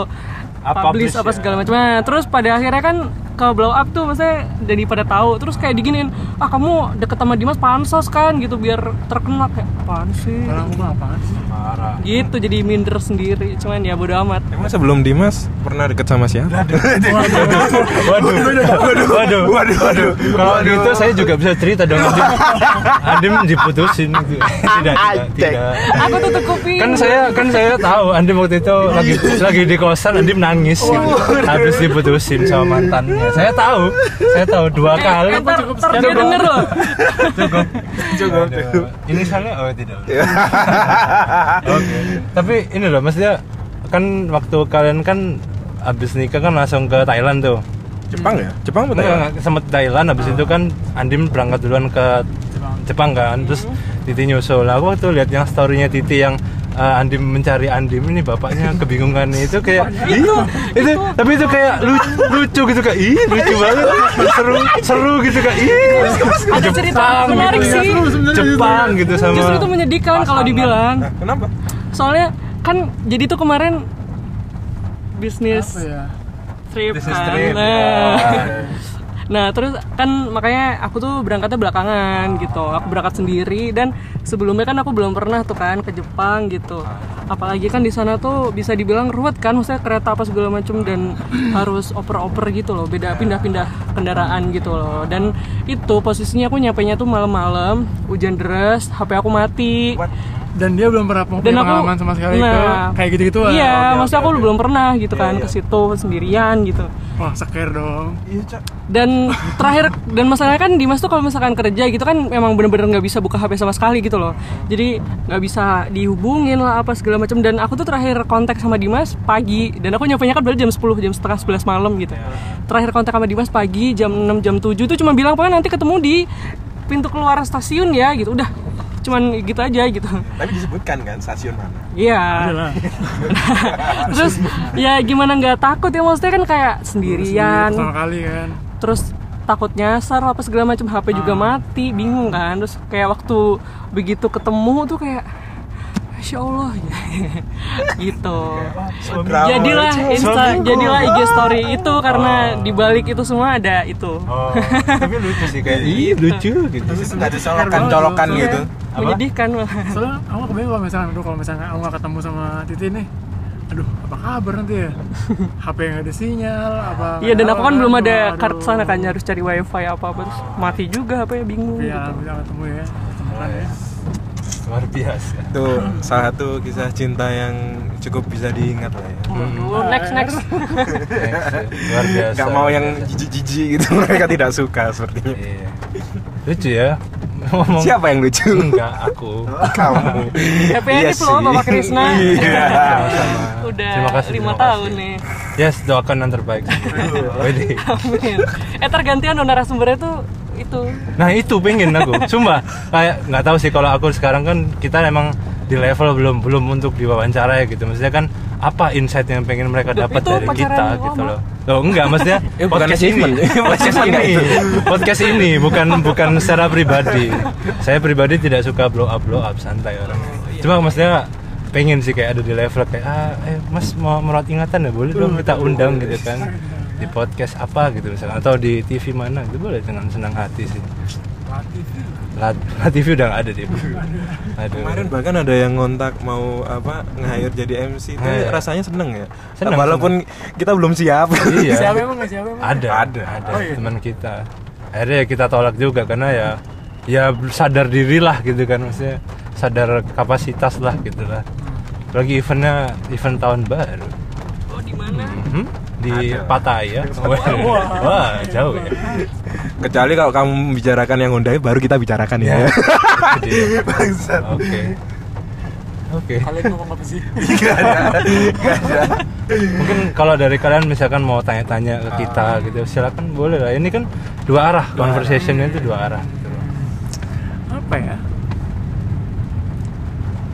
Ah, publish publish apa ya. segala macam. Nah, terus pada akhirnya kan ke blow up tuh maksudnya jadi pada tahu. Terus kayak diginin ah kamu deket sama Dimas pansos kan gitu biar terkenal kayak apaan sih? Orang aku mah apaan sih? parah. Gitu jadi minder sendiri cuman ya bodo amat. Emang sebelum Dimas pernah deket sama siapa? waduh. Waduh. Waduh. Waduh. Waduh. Kalau gitu saya juga bisa cerita dong. Andim diputusin gitu. Tidak tidak tidak. Aku tutup kuping. Kan saya kan saya tahu Andim waktu itu lagi lagi di kosan Andim nangis gitu. habis diputusin sama mantannya. Saya tahu saya tahu dua kali. Eh, loh. Cukup. Cukup. Ini salah oh tidak oke tapi ini loh maksudnya kan waktu kalian kan habis nikah kan langsung ke Thailand tuh. Jepang ya? Jepang Thailand? enggak, sempet Thailand habis itu kan Andim berangkat duluan ke Jepang kan terus Titi nyusul. Lah aku waktu lihat yang storynya Titi yang uh, Andim mencari Andim ini bapaknya kebingungan itu kayak ih, itu tapi itu kayak lucu, lucu gitu kayak ih lucu banget seru seru gitu kayak ih Ada cerita menarik gitu sih. ya. Jepang gitu sama justru itu menyedihkan kalau dibilang Nah, kenapa? soalnya kan jadi tuh kemarin bisnis Apa ya? trip Bisnis kan trip, nah ya. Nah terus kan makanya aku tuh berangkatnya belakangan gitu. Aku berangkat sendiri dan sebelumnya kan aku belum pernah tuh kan ke Jepang gitu. Apalagi kan di sana tuh bisa dibilang ruwet kan maksudnya kereta apa segala macem dan harus oper-oper gitu loh. Beda pindah-pindah kendaraan gitu loh. Dan itu posisinya aku nyampe nya tuh malam-malam hujan deras HP aku mati dan dia belum pernah punya dan aku pengalaman sama sekali ke nah, kayak gitu-gitu iya Oke, maksudnya oke, aku oke. belum pernah gitu Iya, kan iya. ke situ sendirian gitu. Wah scare dong. Iya, Cak. dan terakhir dan masalahnya kan Dimas tuh kalau misalkan kerja gitu kan memang bener-bener nggak bisa buka HP sama sekali gitu loh. Jadi nggak bisa dihubungin lah apa segala macam. Dan aku tuh terakhir kontak sama Dimas pagi. Dan aku nyampainya kan berarti jam 10 jam setengah 11 malam gitu. Terakhir kontak sama Dimas pagi jam 6 jam 7 itu cuma bilang pokoknya nanti ketemu di pintu keluar stasiun ya gitu. Udah cuman gitu aja gitu. Tapi disebutkan kan stasiun mana? iya. Adalah. terus ya gimana nggak takut ya? Maksudnya kan kayak sendirian. kali kan. Terus takut nyasar apa segala macam HP juga mati bingung kan. Terus kayak waktu begitu ketemu tuh kayak Masya Allah. Gitu. Jadilah insta jadilah IG story itu karena dibalik itu semua ada itu. Oh, tapi lucu sih kayak iya lucu. Gitu. Terus nggak ada colokan-colokan Soalnya- gitu. menyedihkan malah. Soalnya aku kebayang kalau misalnya aduh kalau misalnya aku nggak ketemu sama Titi nih aduh apa kabar nanti ya? HP nggak ada sinyal apa iya dan aku kan belum ada kartu sana kan harus cari wifi apa apa terus mati juga apa ya bingung Tapi gitu. alhamdulillah ketemu ya ketemukan ya Luar biasa. Itu salah satu kisah cinta yang cukup bisa diingat lah ya. Waduh, next next Next, ya. Luar biasa. Gak mau yang jijik-jijik gitu mereka tidak suka sepertinya. Iya. Lucu ya. Ngomong Siapa yang lucu? Enggak, aku. Kamu. Iya Edit loh sih. Bapak Krisna Iya. Sama-sama. udah Terima kasih, lima terima tahun kasih. nih Yes, doakan yang terbaik. Amin. Eh tergantian dong narasumbernya tuh itu. Nah itu pengen aku, sumpah kayak nggak tahu sih kalau aku sekarang kan kita emang di level belum belum untuk diwawancara ya gitu. Maksudnya kan apa insight yang pengen mereka dapat dari kita lama. gitu loh. Loh enggak, maksudnya Eh, bukan podcast ini, podcast ini, podcast ini bukan bukan secara pribadi. Saya pribadi tidak suka blow up blow up santai orang. Cuma maksudnya pengen sih kayak ada di level kayak ah eh mas mau merawat ingatan ya boleh dong kita undang gitu kan di podcast apa gitu misalnya atau di TV mana gitu boleh dengan senang hati sih Lat, Lat TV udah nggak ada deh aduh Kemarin bahkan ada yang ngontak mau apa nge-hire jadi MC itu Iya. rasanya seneng ya. Seneng, Walaupun kita belum siap. iya siapa emang nggak siapa emang ada Ada. ada Oh, iya. teman kita akhirnya ya kita tolak juga karena ya ya sadar diri lah gitu kan maksudnya sadar kapasitas lah gitu lah lagi eventnya event tahun baru Oh di mana? Mhm. Di Ada. Pattaya wah jauh ya. Kecuali kalau kamu membicarakan yang Hyundai baru kita bicarakan ya. Bangsat. oke. Oke. Kalian ngomong apa sih? Gak ada. Gak ada. mungkin kalau dari kalian misalkan mau tanya-tanya ke kita gitu silakan boleh lah. Ini kan dua arah conversationnya itu dua arah gitu apa ya?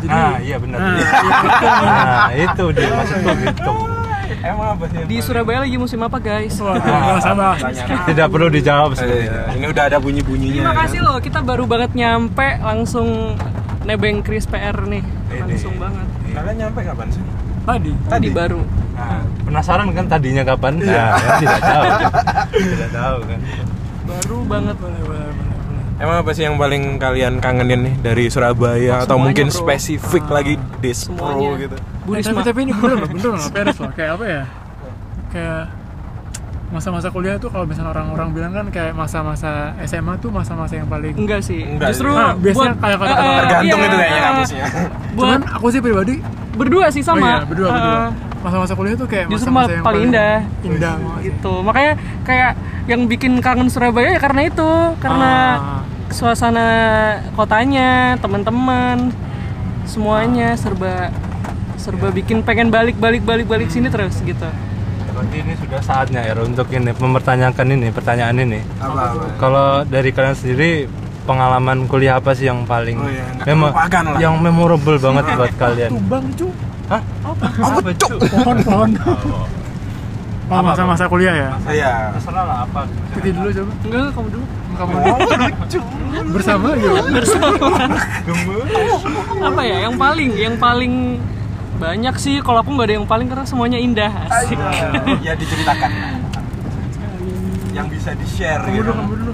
Ah iya benar. Nah, nah itu dia maksudku gitu Emang apa sih? Di Surabaya lagi musim apa guys? Wah, sama tidak perlu dijawab Eh, seperti itu Ini udah ada bunyi-bunyinya. Terima kan? kasih loh, kita baru banget nyampe langsung nebeng Chris PR nih, langsung banget. Kalian nyampe kapan sih? tadi Tadi baru. Nah, penasaran kan tadinya kapan? Nah, kan tidak tahu. tidak tahu kan. Baru banget. boleh boleh boleh boleh Emang apa sih yang paling kalian kangenin nih dari Surabaya atau mungkin bro. spesifik lagi di Semuanya. Pro gitu? Bu Eh, tapi Risma. tapi ini bener loh bener loh peres loh kayak apa ya kayak masa-masa kuliah tuh kalau misalnya orang-orang bilang kan kayak masa-masa SMA tuh masa-masa yang paling Enggak sih. Enggak Justru. Nah, biasanya buat- kayak kata-kata eh, eh, Tergantung iya, itu kayaknya kampusnya. Buat cuman aku sih pribadi berdua sih sama. oh iya, berdua berdua masa-masa kuliah tuh kayak Justru masa-masa malah yang paling indah. indah gitu. Makanya kayak yang bikin kangen Surabaya ya karena itu, karena Ah. suasana kotanya, teman-teman, semuanya serba serba bikin pengen balik balik balik balik sini terus gitu. Berarti ini sudah saatnya ya untuk ini mempertanyakan ini pertanyaan ini. Apa? Kalau dari kalian sendiri pengalaman kuliah apa sih yang paling Oh iya, memo- lah. yang memorable banget buat kalian? tumbang cu Hah? Apa cu? pohon pohon oh, masa-masa kuliah ya Iya. Terserah lah apa. Titi dulu coba Enggak, kamu dulu. kamu bersama ya Apa ya? Yang paling, yang paling banyak sih. Kalau aku nggak ada yang paling karena semuanya indah. Asik. Ya diceritakan. Yang bisa di-share gitu. dulu kamu dulu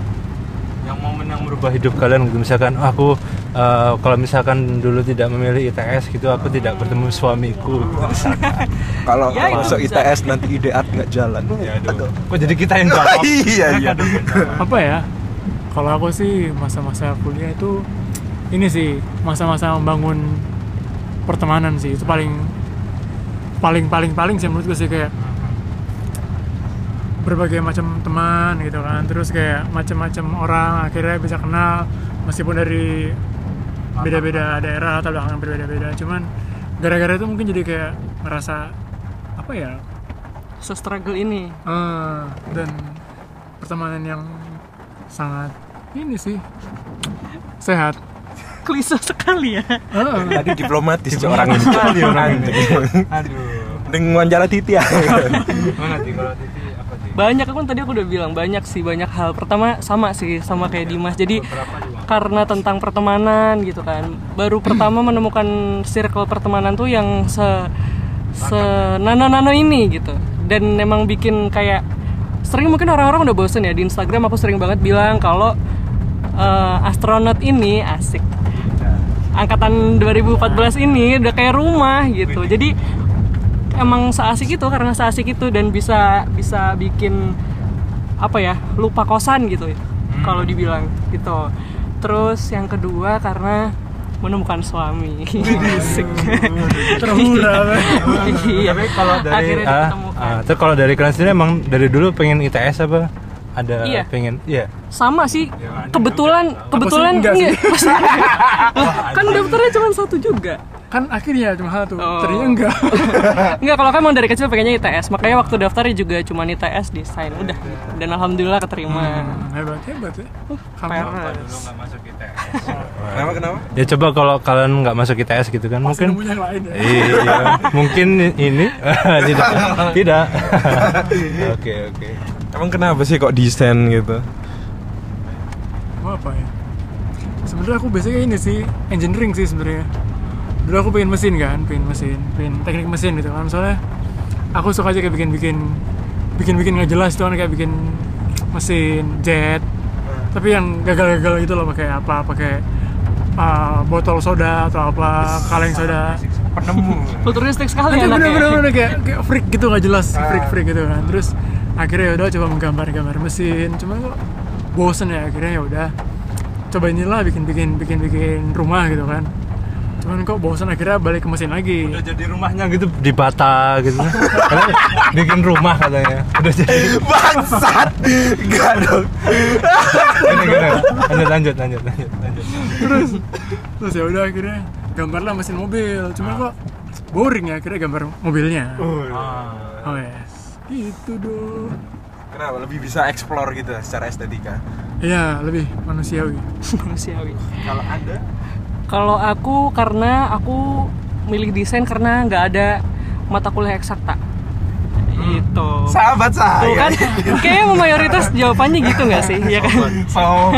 Yang momen yang merubah hidup kalian gitu misalkan aku eh, kalau misalkan dulu tidak memilih ITS gitu aku tidak bertemu suamiku. Kalau Ya, masuk bisa. ITS nanti IDEAT nggak jalan. Ya aduh. Kok jadi kita yang jawab? iya iya. apa ya kalau aku sih masa-masa kuliah itu ini sih masa-masa membangun pertemanan sih. Itu paling paling paling paling sih menurut gue sih kayak berbagai macam teman gitu kan. Terus kayak macam-macam orang akhirnya bisa kenal meskipun dari beda-beda daerah atau yang berbeda-beda. Cuman gara-gara itu mungkin jadi kayak merasa apa ya? Se-struggle ini. eh, dan pertemanan yang sangat ini sih sehat Klise sekali ya. Eh, Tadi diplomatis orang ini. Sekali orang ini. Aduh. Dengan jala titi ya. Mana kalau Titi apa sih? Banyak aku kan tadi aku udah bilang banyak sih banyak hal. Pertama sama sih sama kayak Dimas. Jadi karena tentang pertemanan gitu kan. Baru pertama menemukan circle pertemanan tuh yang se se nano-nano ini gitu. Dan emang bikin kayak sering mungkin orang-orang udah bosen ya di Instagram aku sering banget bilang kalau eh, astronot ini asik angkatan 2014 ini udah kayak rumah gitu. Jadi emang seasik itu karena seasik itu dan bisa bisa bikin apa ya lupa kosan gitu ya kalau dibilang gitu. Terus yang kedua karena menemukan suami. Terhura Iya. Kalau dari ah, ah, terus kalau dari kalian sendiri emang dari dulu pengen ITS apa? Ada Iya. pengen iya. sama sih kebetulan kebetulan enggak sih? enggak. kan daftarnya cuma satu juga. Kan akhirnya cuma satu. Oh. ternyata enggak. Enggak, kalau kan emang dari kecil pengennya ITS Makanya waktu daftarnya juga cuma ITS desain. Udah Dan Alhamdulillah keterima. Hmm, hebat hebat ya. Parah. Dulu nggak masuk ITS. Kenapa kenapa? ya coba kalau kalian nggak masuk ITS gitu kan mungkin mungkin punya yang lain ya. Iya mungkin ini tidak. Tidak. Oke oke Emang kenapa sih kok desain gitu? mau apa ya? Sebenarnya aku biasanya ini sih engineering sih sebenarnya. Dulu aku pengen mesin kan pengen mesin pengen teknik mesin gitu kan. Soalnya aku suka aja kayak bikin bikin bikin bikin nggak jelas tuh kan kayak bikin mesin jet. Tapi yang gagal-gagal gitu loh pakai apa? Pakai uh, botol soda atau apa? Kaleng soda. Penemu. Futuristik sekali Itu anaknya. bener-bener kayak, kayak freak gitu nggak jelas. Freak freak gitu kan. Terus akhirnya ya udah coba menggambar-gambar mesin. Cuma kok bosen ya akhirnya ya udah. Coba inilah bikin bikin bikin bikin rumah gitu kan. Cuman kok bosen akhirnya balik ke mesin lagi. Udah jadi rumahnya gitu di Bata gitu. Bikin rumah katanya. Udah jadi Bangsat. Enggak dong. gini gini lanjut lanjut lanjut lanjut lanjut. Terus terus ya udah akhirnya gambarlah mesin mobil. Cuma kok boring ya akhirnya gambar mobilnya. Oh yes gitu dong Kenapa lebih bisa explore gitu secara estetika? iya lebih manusiawi Manusiawi Kalau Anda Kalau aku karena aku milih desain karena nggak ada mata kuliah eksakta Itu sahabat saya. Tuh kan Kayaknya mayoritas jawabannya gitu nggak sih? Ya kan? Oh,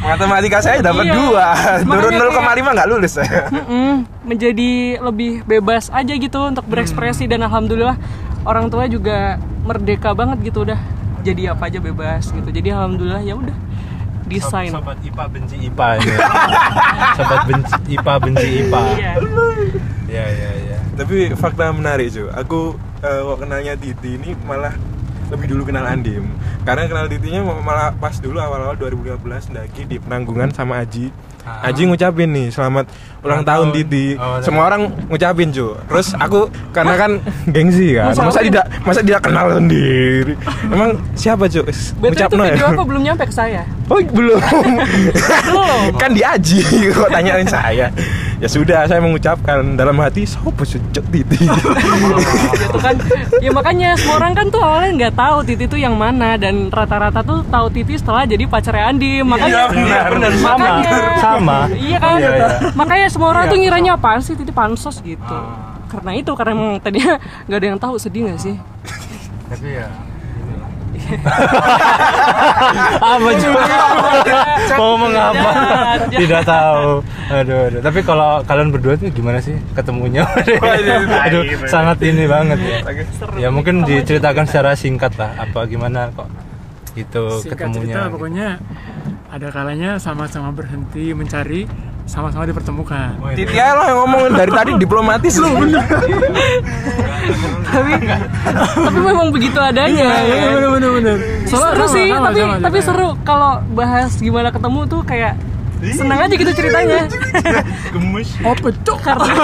matematika saya dapat Iya. dua. Turun Makanya 0,5 nggak lulus saya. Menjadi lebih bebas aja gitu untuk berekspresi dan alhamdulillah orang tua juga merdeka banget gitu udah jadi apa aja bebas gitu jadi alhamdulillah ya udah desain sobat IPA benci IPA ini sobat benci IPA benci IPA iya ya ya ya Tapi fakta menarik cuy. Aku kok kenalnya Titi ini malah lebih dulu kenal Andim. Karena kenal Titinya malah pas dulu awal-awal 2015 ndaki di penanggungan sama Aji. Ah. Aji ngucapin nih selamat ulang Ulang tahun tahun. Titi. Oh, Semua orang ngucapin cuy. Terus aku karena kan gengsi kan. Masa Masa aku- tidak masa tidak kenal sendiri. Emang siapa cuy? betul itu Ngucapno ya? video apa belum nyampe ke saya Oh belum. Belum. kan di Aji kok tanyain saya. Ya sudah saya mengucapkan dalam hati sopo sejak Titi. gitu kan ya makanya semua orang kan tuh awalnya nggak tahu Titi tuh yang mana dan rata-rata tuh tahu Titi setelah jadi pacarnya Andi makanya Iya, benar, benar. sama Makanya. sama iya kan Iya, iya. makanya semua orang Iya. tuh ngiranya apaan sih Titi pansos gitu Ah. karena itu karena emang tadinya nggak ada yang tahu sedih nggak sih tapi ya apa coba mau mengapa tidak tahu. Aduh, aduh. Tapi kalau kalian berdua tuh gimana sih ketemunya? Aduh sangat ini banget ya. Ya mungkin diceritakan secara singkat lah. Apa gimana kok itu singkat ketemunya? cerita pokoknya ada kalanya sama-sama berhenti mencari sama-sama dipertemukan Oh, iya. Titi aja lo yang ngomong dari tadi diplomatis lu bener. tapi tapi memang begitu adanya iya ya. bener bener bener seru sih tapi tapi ceritanya. seru kalau bahas gimana ketemu tuh kayak senang aja gitu ceritanya gemes oh pecuk karena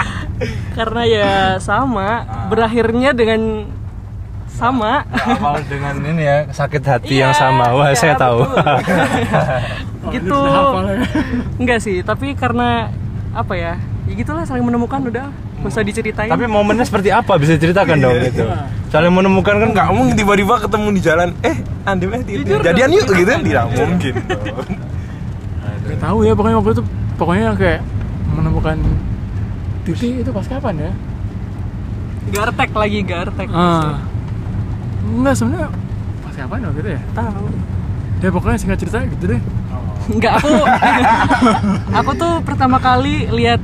karena ya sama berakhirnya dengan sama. Awal dengan ini ya sakit hati Iya, yang sama. Wah iya, saya tahu. gitu. Enggak sih tapi karena apa ya ya gitulah saling menemukan udah. Usah diceritain. Tapi momennya seperti apa? Bisa ceritakan dong gitu. Saling menemukan kan nggak mungkin tiba-tiba ketemu di jalan eh Andim eh jadian yuk gitu. Tidak mungkin. Gak tahu ya pokoknya waktu itu pokoknya kayak menemukan titik itu pas kapan ya? gartek lagi gartek. Ah. Enggak sebenarnya pas kapan waktu itu ya? tahu. Ya pokoknya singkat cerita gitu deh. Enggak aku aku tuh pertama kali lihat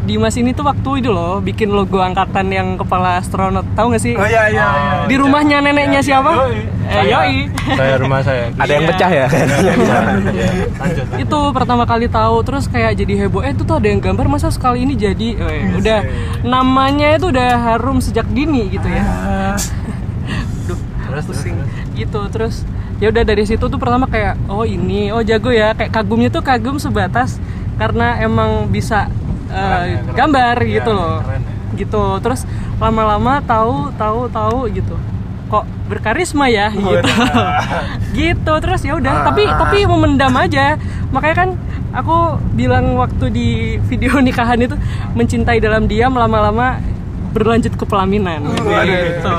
Dimas ini tuh waktu itu loh bikin logo angkatan yang kepala astronot. Tahu nggak sih? Oh iya iya iya. Di rumahnya neneknya siapa? Yoi. eh, yoi. Saya rumah saya. Ada yang Iya. pecah ya. Iya, lanjut. Itu pertama kali tahu terus kayak jadi heboh. Eh itu tuh ada yang gambar masa sekali ini jadi? Eh, udah. namanya itu udah harum sejak dini gitu ya. Duh, terus pusing terus. gitu terus ya udah dari situ tuh pertama kayak oh ini oh jago ya. Kayak kagumnya tuh kagum sebatas karena emang bisa Keren ya, gambar Iya, gitu iya, loh. keren ya. gitu. Terus lama-lama tahu tahu tahu gitu. Kok berkarisma ya? Gitu. gitu. Terus ya udah tapi tapi memendam aja. Makanya kan aku bilang waktu di video nikahan itu mencintai dalam diam lama-lama berlanjut ke pelaminan. Gitu.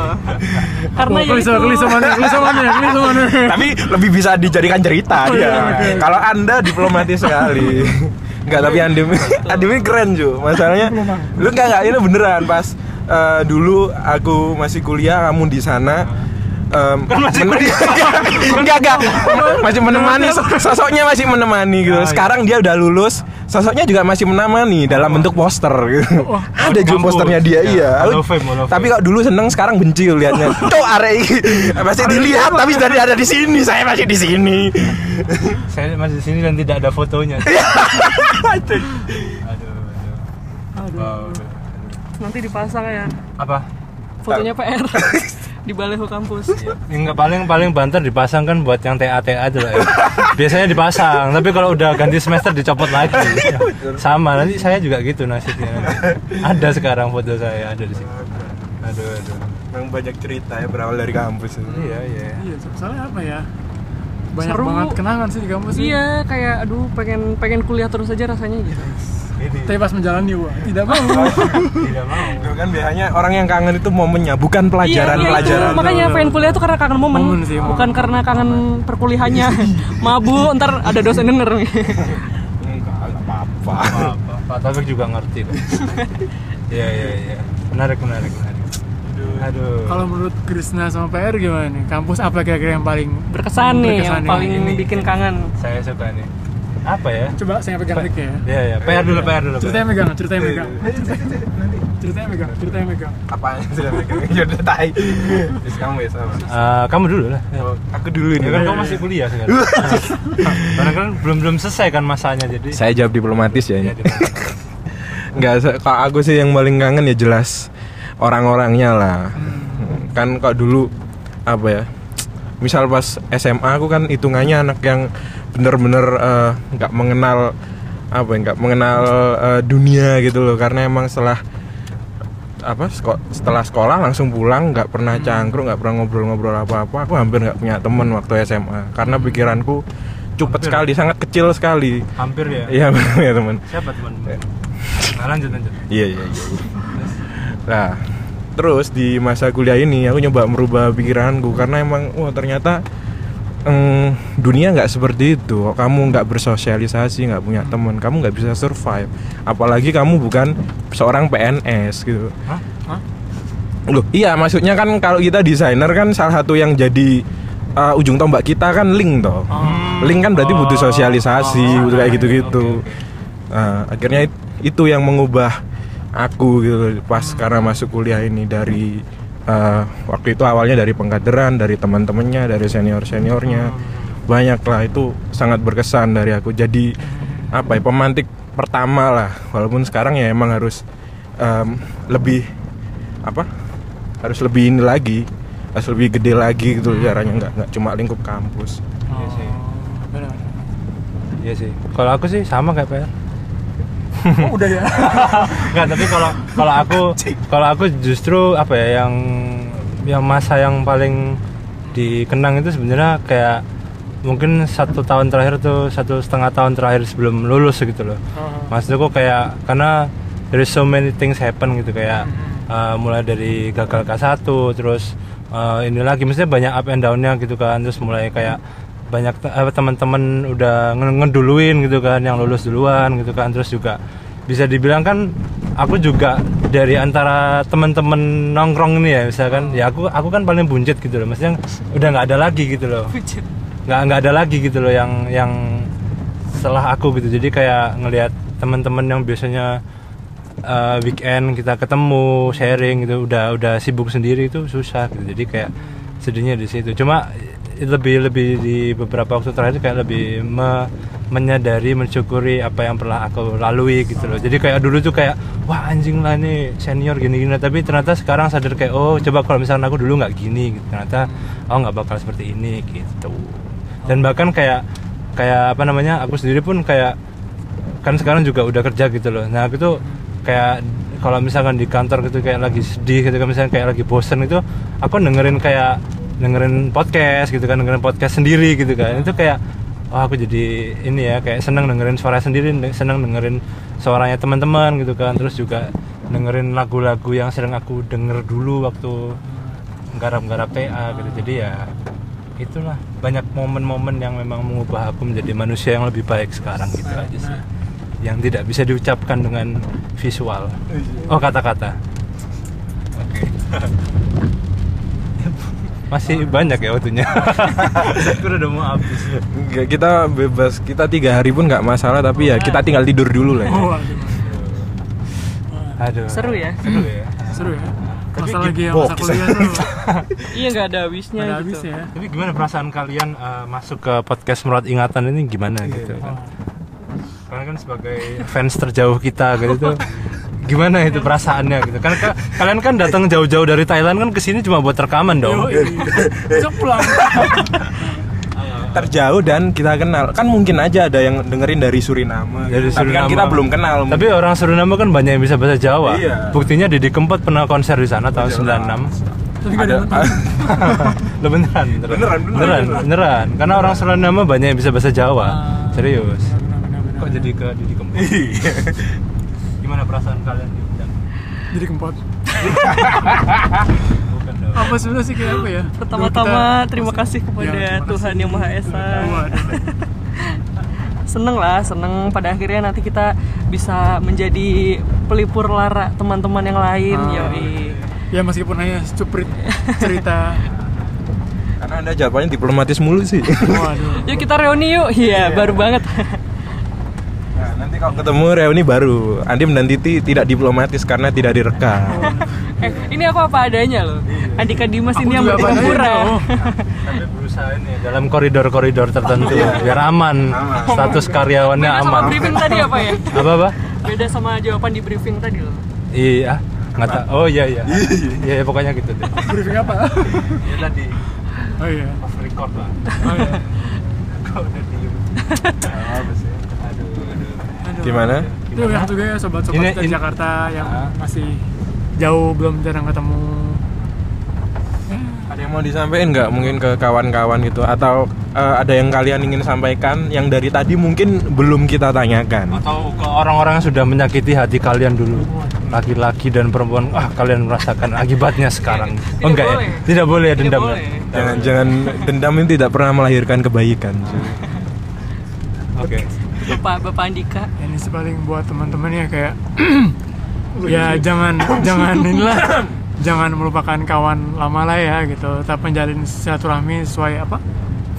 karena ya Kelisa, itu kelisa mana, kelisa mana, kelisa mana. tapi lebih bisa dijadikan cerita Oh, dia. iya, oke. kalau anda diplomatis sekali. Enggak, tapi Andim Andim ini keren Ju. Masalahnya Lu enggak enggak ini beneran. Pas eh, dulu aku masih kuliah kamu di sana em, masih men- enggak enggak. masih menemani. Sosoknya masih menemani gitu. Ah, iya. sekarang dia udah lulus sosoknya juga masih menemani dalam bentuk poster gitu. Ada juga posternya dia Ya, iya. Of tapi kok dulu seneng sekarang benci liatnya. Tuh arek iki pasti dilihat tapi sudah ada di sini. Saya masih di sini. Saya masih di sini dan tidak ada fotonya. Aduh aduh. Aduh. Wow. nanti dipasang ya. Apa? Fotonya PR di baleho kampus Enggak paling paling banter dipasang kan buat yang TA TA itu lah ya. Biasanya dipasang, tapi kalau udah ganti semester dicopot lagi. Sama nanti saya juga gitu nasibnya. nanti. Ada sekarang foto saya ada di sini. Aduh aduh. Memang banyak cerita ya berawal dari kampus Iya iya. Iya, soalnya apa ya? Banyak Seru. banget kenangan sih di kampus ini. iya kayak aduh pengen pengen kuliah terus aja rasanya gitu Tapi pas menjalani wah, tidak mau. tidak mau. Itu kan biasanya orang yang kangen itu momennya bukan iya, pelajaran iya, itu. pelajaran makanya pengen kuliah tuh karena kangen momen, Momen sih, momen. bukan karena kangen perkuliahannya mabuk ntar ada dosen denger nih enggak apa-apa Pak, Taufik juga ngerti. Iya iya iya. Menarik menarik menarik. Aduh. Kalau menurut Krisna sama PR gimana nih? Kampus apa kira-kira yang paling berkesan nih berkesan yang nih? paling Ini. bikin kangen saya suka nih. Apa ya? Coba saya pegang mic ya. Iya iya. PR dulu PR dulu. Ceritanya megang, ceritanya megang. Ceritanya megang, ceritanya megang. apa yang sudah pegang ya udah tai kamu ya sama Eh, kamu dulu lah. Oh, aku dulu Ya nih kan kamu masih kuliah sekarang. Karena kan belum belum selesai kan masanya jadi. saya jawab diplomatis ya Ya, ini Enggak, se- kalau aku sih yang paling kangen ya jelas orang-orangnya lah. Kan kok dulu apa ya? Misal pas SMA aku kan hitungannya anak yang bener-bener eh, nggak mengenal apa ya, nggak mengenal eh, dunia gitu loh karena emang setelah apa seko- setelah sekolah langsung pulang nggak pernah cangkruk nggak pernah ngobrol-ngobrol apa-apa aku hampir nggak punya temen waktu SMA karena pikiranku cepet Hampir. sekali sangat kecil sekali hampir ya. iya ya teman Siapa teman? Nah, lanjut lanjut. Iya iya iya. Nah, terus di masa kuliah ini aku nyoba merubah pikiranku karena emang wah ternyata em, dunia nggak seperti itu. Kamu nggak bersosialisasi, nggak punya teman, kamu nggak bisa survive. Apalagi kamu bukan seorang PNS gitu. Hah? Hah? Loh, iya maksudnya kan kalau kita desainer kan salah satu yang jadi uh, ujung tombak kita kan link toh. Hmm. Link kan berarti butuh sosialisasi, Oh, butuh kayak gitu-gitu. Nah, akhirnya it- itu yang mengubah aku gitu pas karena masuk kuliah ini dari uh, waktu itu awalnya dari pengkaderan, dari teman-temannya, dari senior-seniornya. Banyak lah itu sangat berkesan dari aku. Jadi apa ya pemantik pertama lah. Walaupun sekarang ya emang harus em, lebih apa? Harus lebih ini lagi, harus lebih gede lagi gitu caranya nggak nggak cuma lingkup kampus. Iya sih. Oh, benar. Iya sih. Kalau aku sih sama kayak PR. oh, udah ya? Enggak, tapi kalau kalau aku kalau aku justru apa ya yang yang masa yang paling dikenang itu sebenarnya kayak mungkin satu tahun terakhir tuh satu setengah tahun terakhir sebelum lulus gitu loh. Maksudku kayak karena there is so many things happen gitu kayak uh, mulai dari gagal K1 terus uh, ini lagi maksudnya banyak up and downnya gitu kan terus mulai kayak banyak apa, teman-teman udah nge- ngeduluin gitu kan yang lulus duluan gitu kan. Terus juga bisa dibilang kan aku juga dari antara teman-teman nongkrong ini ya misalkan ya aku aku kan paling buncit gitu loh. Maksudnya udah nggak ada lagi gitu loh. Nggak nggak ada lagi gitu loh yang yang setelah aku gitu. Jadi kayak ngelihat teman-teman yang biasanya uh, weekend kita ketemu sharing gitu udah udah sibuk sendiri itu susah gitu. Jadi kayak sedihnya di situ. Cuma lebih lebih di beberapa waktu terakhir kayak lebih me- menyadari mensyukuri apa yang pernah aku lalui gitu loh. Jadi kayak dulu tuh kayak wah anjing lah ini senior gini gini tapi ternyata sekarang sadar kayak oh coba kalau misalnya aku dulu nggak gini gitu. ternyata oh nggak bakal seperti ini gitu. Dan bahkan kayak kayak apa namanya aku sendiri pun kayak kan sekarang juga udah kerja gitu loh. Nah aku tuh kayak kalau misalkan di kantor gitu kayak lagi sedih gitu misalnya kayak lagi bosen itu aku dengerin kayak dengerin podcast gitu kan dengerin podcast sendiri gitu kan. Itu kayak oh aku jadi ini ya kayak seneng dengerin suara sendiri seneng dengerin suaranya teman-teman gitu kan. Terus juga dengerin lagu-lagu yang sering aku denger dulu waktu garap-garap TA gitu. Jadi ya itulah. Banyak momen-momen yang memang mengubah aku menjadi manusia yang lebih baik sekarang gitu aja sih. Yang tidak bisa diucapkan dengan visual. Oh kata-kata. Oke masih banyak ya waktunya. Aku udah mau habis. Nggak, kita bebas. Kita tiga hari pun nggak masalah tapi ya kita tinggal tidur dulu lah ya. oh, aduh. aduh. Seru ya? seru ya. Seru ya. Tapi masa gitu, lagi yang masa kuliah tuh. Iya nggak ada habisnya ada gitu. habis ya. Tapi gimana perasaan kalian uh, masuk ke podcast Merawat Ingatan ini gimana gitu kan? Karena kan sebagai fans terjauh kita gitu. tuh gimana itu perasaannya gitu kan ka- kalian kan datang jauh-jauh dari Thailand kan ke sini cuma buat rekaman dong pulang terjauh dan kita kenal kan mungkin aja ada yang dengerin dari Suriname Dari tapi kan Suriname. kita belum kenal tapi orang Suriname kan banyak yang bisa bahasa Jawa Iya. buktinya Didi Kempot pernah konser di sana tahun 96 tapi gak ada. Lo beneran, beneran, Beneran, beneran, beneran, beneran. Karena orang Suriname banyak yang bisa bahasa Jawa. Ah. Serius. Kok jadi ke Didi Kempot? Gimana perasaan kalian diundang? jadi kempot Bukan dong. apa sebenarnya sih kayak apa ya Pertama-tama terima kasih kepada Ya, terima Tuhan kasih. Yang Maha Esa. Waduh. Seneng lah, seneng pada akhirnya nanti kita bisa menjadi pelipur lara teman-teman yang lain. Ah. Yoi. ya meskipun hanya cuprit cerita karena anda jawabannya diplomatis mulu sih waduh Yuk kita reuni yuk. Iya, baru banget. Nanti kalau ketemu reuni baru Andim dan Titi tidak diplomatis karena tidak direkam eh, ini aku apa adanya loh. Andika Dimas Aku ini yang berpura. loh. Tapi berusaha ini dalam koridor-koridor tertentu biar aman. Status karyawannya Beda sama aman. briefing tadi apa ya? Apa apa? Beda sama jawaban di briefing tadi loh. Iya, nggak tahu. Oh iya iya. Iya ya, pokoknya gitu deh. briefing apa Ya tadi oh iya off record lah. oh iya Kok udah diem? Apa sih? Gimana itu yang juga ya sobat-sobat ini- Jakarta yang Ah. masih jauh belum jarang ketemu ada yang mau disampaikan nggak mungkin ke kawan-kawan gitu atau eh, ada yang kalian ingin sampaikan yang dari tadi mungkin belum kita tanyakan Atau ke orang-orang yang sudah menyakiti hati kalian dulu, laki-laki dan perempuan, ah kalian merasakan akibatnya sekarang. Tidak oh enggak boleh. ya? Tidak boleh ya Tidak dendam boleh. ya? jangan-jangan dendam ini tidak pernah melahirkan kebaikan Oke. Bapak Bapak Andika. ini sih paling buat teman-teman ya kayak ya jangan jangan inilah jangan melupakan kawan lama lah ya gitu tetap menjalin silaturahmi sesuai apa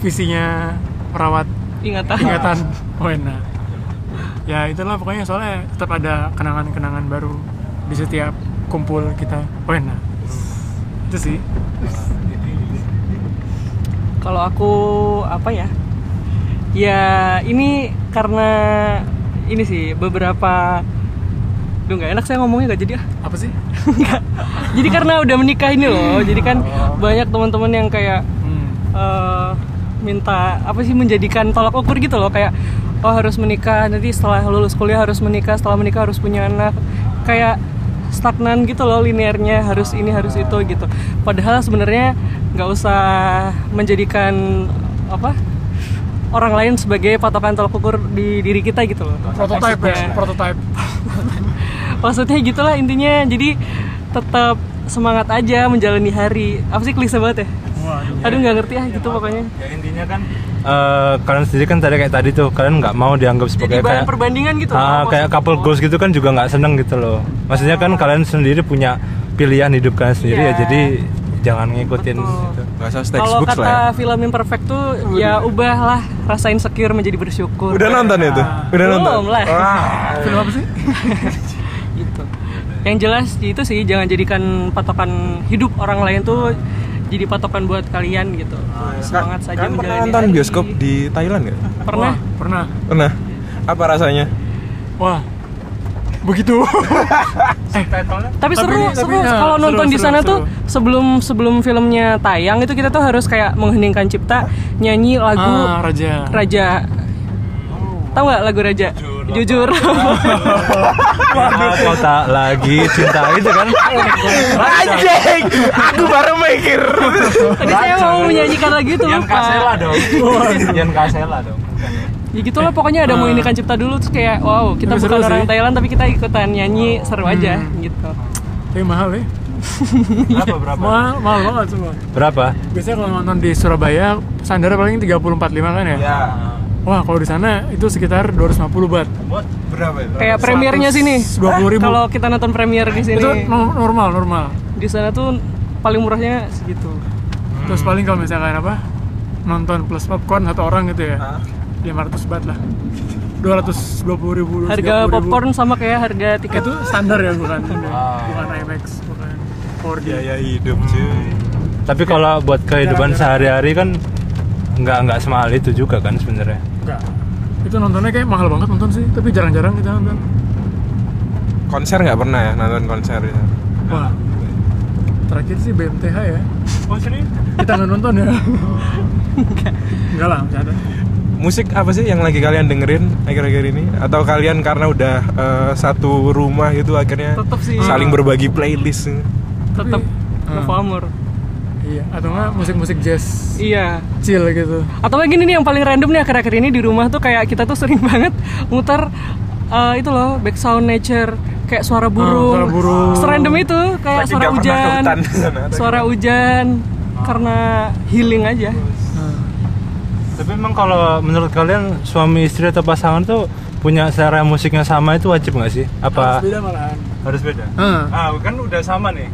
visinya merawat Ingatan. ingatan Wena ya itulah pokoknya soalnya tetap ada kenangan-kenangan baru di setiap kumpul kita Wena itu sih Kalau aku apa ya? Ya ini karena ini sih beberapa Duh nggak enak saya ngomongnya nggak jadi ah. apa sih jadi karena udah menikah ini loh. Jadi kan banyak teman-teman yang kayak hmm. eh, minta apa sih menjadikan tolak ukur gitu loh kayak oh harus menikah nanti setelah lulus kuliah harus menikah setelah menikah harus punya anak kayak stagnan gitu loh linearnya harus ini harus itu gitu padahal sebenarnya nggak usah menjadikan apa orang lain sebagai patokan tolak ukur di diri kita gitu loh. Prototype ya prototype. Maksudnya gitulah intinya. Jadi tetap semangat aja menjalani hari. Apa sih klise banget ya? Waduh. Aduh nggak ngerti ah gitu pokoknya. Ya intinya kan eh, kalian sendiri kan tadi kayak tadi tuh kalian nggak mau dianggap jadi sebagai bahan kayak perbandingan gitu ah, loh, kayak couple goals gitu kan juga nggak seneng gitu loh. Maksudnya kan kalian sendiri punya pilihan hidup kalian sendiri Iya. ya jadi jangan ngikutin Betul. gitu. Gak usah kalau kata lah ya. film imperfect tuh ya ubahlah rasain secure menjadi bersyukur Udah nonton itu? Udah Belum nonton? lah. Wah. film apa sih gitu yang jelas itu sih jangan jadikan patokan hidup orang lain tuh jadi patokan buat kalian gitu semangat saja Kalian pernah nonton hari. bioskop di Thailand nggak? pernah Wah, pernah Pernah. Apa rasanya? wah begitu. Tapi seru Tapi- seru. tapi, ya, kalau seru, nonton di seru, sana seru. tuh sebelum sebelum filmnya tayang itu kita tuh harus kayak mengheningkan cipta nyanyi lagu ah raja. Raja. Tahu nggak lagu Raja? Jujur. Ah, kau tak lagi cinta itu kan? Anjing! Aku baru mikir. tadi saya mau menyanyikan lagu itu Yan lupa. Kasela dong. Yan Kasela dong ya gitulah pokoknya ada menginginkan cipta dulu terus kayak wow kita Tapi bukan seru orang sih. Thailand tapi kita ikutan nyanyi seru aja gitu. Tapi mahal ya. Berapa berapa? Mahal mahal banget semua. Berapa? Biasanya kalau nonton di Surabaya standar paling 30 45 kan ya? Ya. wah kalau di sana itu sekitar 250 baht Berapa itu? kayak premiernya sini. 120 ribu. Kalau kita nonton premier di sini. itu no- normal normal. Di sana tuh paling murahnya segitu. Terus paling kalau misalkan apa nonton plus popcorn satu orang gitu ya. Hah? 500 baht lah. 220 ribu harga 230 ribu. popcorn sama kayak harga tiket. Itu standar ya bukan bukan IMAX bukan 4D Biaya hidup cuy. tapi kalau buat kehidupan sehari-hari kan nggak nggak semahal itu juga kan sebenarnya. Enggak itu nontonnya kayak mahal banget nonton sih tapi jarang-jarang kita nonton. Konser nggak pernah ya nonton konser itu? wah. Terakhir sih BMTH ya. Oh serius? Kita nggak nonton ya. Enggak lah nggak ada Musik apa sih yang lagi kalian dengerin akhir-akhir ini? Atau kalian karena udah eh, satu rumah gitu akhirnya Tetep sih. saling berbagi playlist? tetap Hmm. November iya. Atau enggak musik-musik jazz? Iya. Chill gitu. Atau lagi ini nih yang paling random nih akhir-akhir ini di rumah tuh kayak kita tuh sering banget muter eh, itu loh back sound nature kayak suara burung, suara burung. serandom itu kayak Lagi suara nggak hujan. hutan suara hujan karena healing aja tapi emang kalau menurut kalian suami istri atau pasangan tuh punya selera musiknya sama itu wajib nggak sih? Apa harus beda malahan. Harus beda? Ah. ah kan udah sama nih.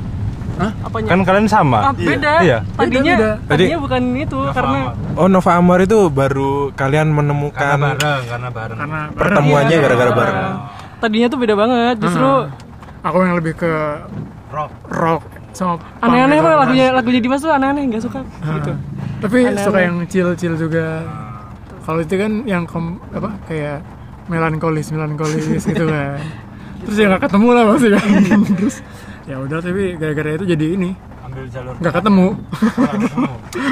Apanya? Kan kalian sama? Ah, beda. Iya. tadinya Beda, beda. tadinya bukan itu karena Oh Nova Amor itu baru kalian karena menemukan bareng karena bareng. Karena pertemuannya Iya. gara-gara bareng. tadinya tuh beda banget justru aku yang lebih ke rock. rock sama aneh-aneh pak lagunya lagunya Dimas tuh aneh-aneh nggak suka. Gitu tapi Aneh-aneh. suka yang chill chill juga kalau itu kan yang kom, apa kayak melankolis melankolis gitu kan. Terus ya nggak ketemu lah maksudnya. Terus ya udah tapi gara-gara itu jadi ini. Ambil jalur nggak ketemu.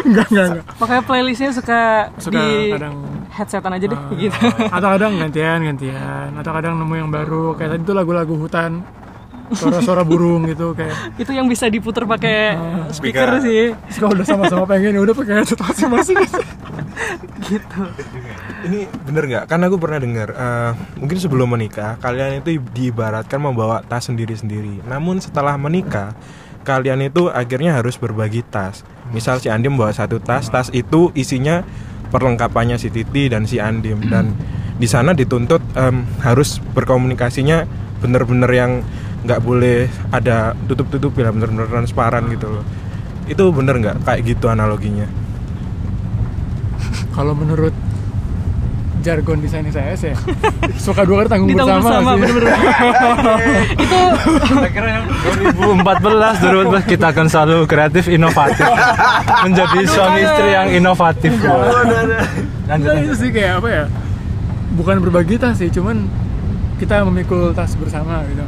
Nggak nggak nggak. Makanya playlistnya suka, Suka di kadang headsetan aja deh Ah. gitu. atau kadang gantian gantian. Atau kadang nemu yang baru. Kayak tadi tuh lagu-lagu hutan suara-suara burung gitu kayak itu yang bisa diputer pakai speaker Speaker. sih kalau udah sama-sama pengen ya udah pakai headset masing-masing gitu Ini bener nggak? Kan aku pernah dengar eh, mungkin sebelum menikah kalian itu diibaratkan membawa tas sendiri-sendiri. Namun setelah menikah kalian itu akhirnya harus berbagi tas. Misal si Andim bawa satu tas, tas itu isinya perlengkapannya si Titi dan si Andim dan di sana dituntut em, harus berkomunikasinya bener-bener yang nggak boleh ada tutup-tutup ya bener-bener transparan gitu loh. Itu bener nggak kayak gitu analoginya? kalau menurut jargon desain saya ya suka dua kali tanggung ditanggung bersama, bersama sih. bener-bener itu Saya kira yang 2014 2014 kita akan selalu kreatif inovatif menjadi suami istri yang inovatif lanjut Nah, itu sih kayak apa ya bukan berbagi tas sih cuman kita memikul tas bersama gitu.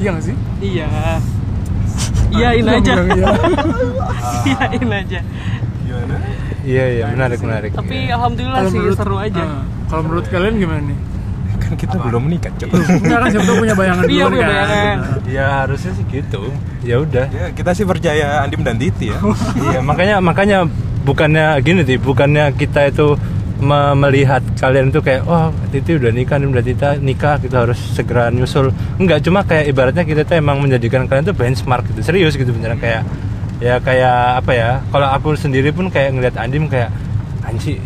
Iya nggak sih? Iya. Iyain aja. Bilang iya. iyain aja. Iya iya menarik menarik. Tapi Iya. alhamdulillah sih menurut- seru aja. Ah, kalau menurut kalian gimana nih? Kan kita belum menikah cok. Enggak kan siapa punya bayangan Iya, dulu punya kan. bayangan. ya harusnya sih gitu. Ya udah. Ya kita sih percaya Andim dan Titi ya. Iya makanya makanya bukannya gini sih bukannya kita itu me- melihat kalian tuh kayak wah Titi udah nikah nih udah Tita nikah kita harus segera nyusul. Enggak cuma kayak ibaratnya kita tuh emang menjadikan kalian tuh benchmark gitu serius gitu beneran kayak ya kayak apa ya kalau aku sendiri pun kayak ngeliat Andim kayak anji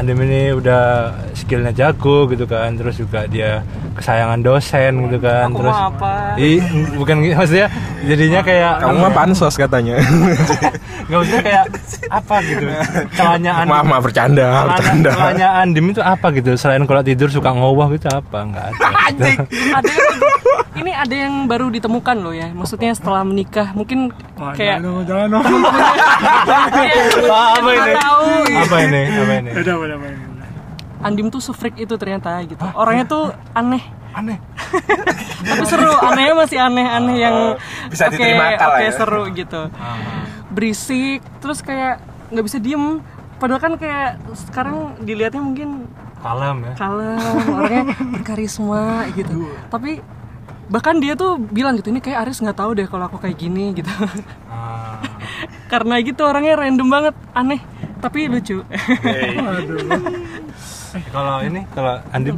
Andim ini udah skillnya jago gitu kan. Terus juga dia kesayangan dosen gitu kan. Aku terus mah apa? Ih, bukan gitu, maksudnya jadinya kayak kamu mah pansos katanya. Nggak usah kayak apa gitu? Celahnya Andim maaf maaf bercanda bercanda. celahnya Andim itu apa gitu? Selain kalau tidur suka ngowah gitu apa? Nggak ada. Gitu. ada yang, ini ada yang baru ditemukan loh ya. Maksudnya setelah menikah mungkin kayak jangan jangan dong. Ah, apa ini? apa ini? Apa ini Andim tuh sefreak itu ternyata gitu. Orangnya tuh aneh. Aneh? Tapi seru anehnya masih aneh-aneh yang Bisa oke, diterima akal oke ya. seru gitu. Berisik terus kayak nggak bisa diem. Padahal kan kayak sekarang dilihatnya mungkin kalem ya. kalem orangnya berkarisma gitu. Tapi bahkan dia tuh bilang gitu ini kayak Aris nggak tahu deh kalau aku kayak gini gitu. Ah. karena gitu orangnya random banget aneh. Tapi lucu kalau ini kalau Andim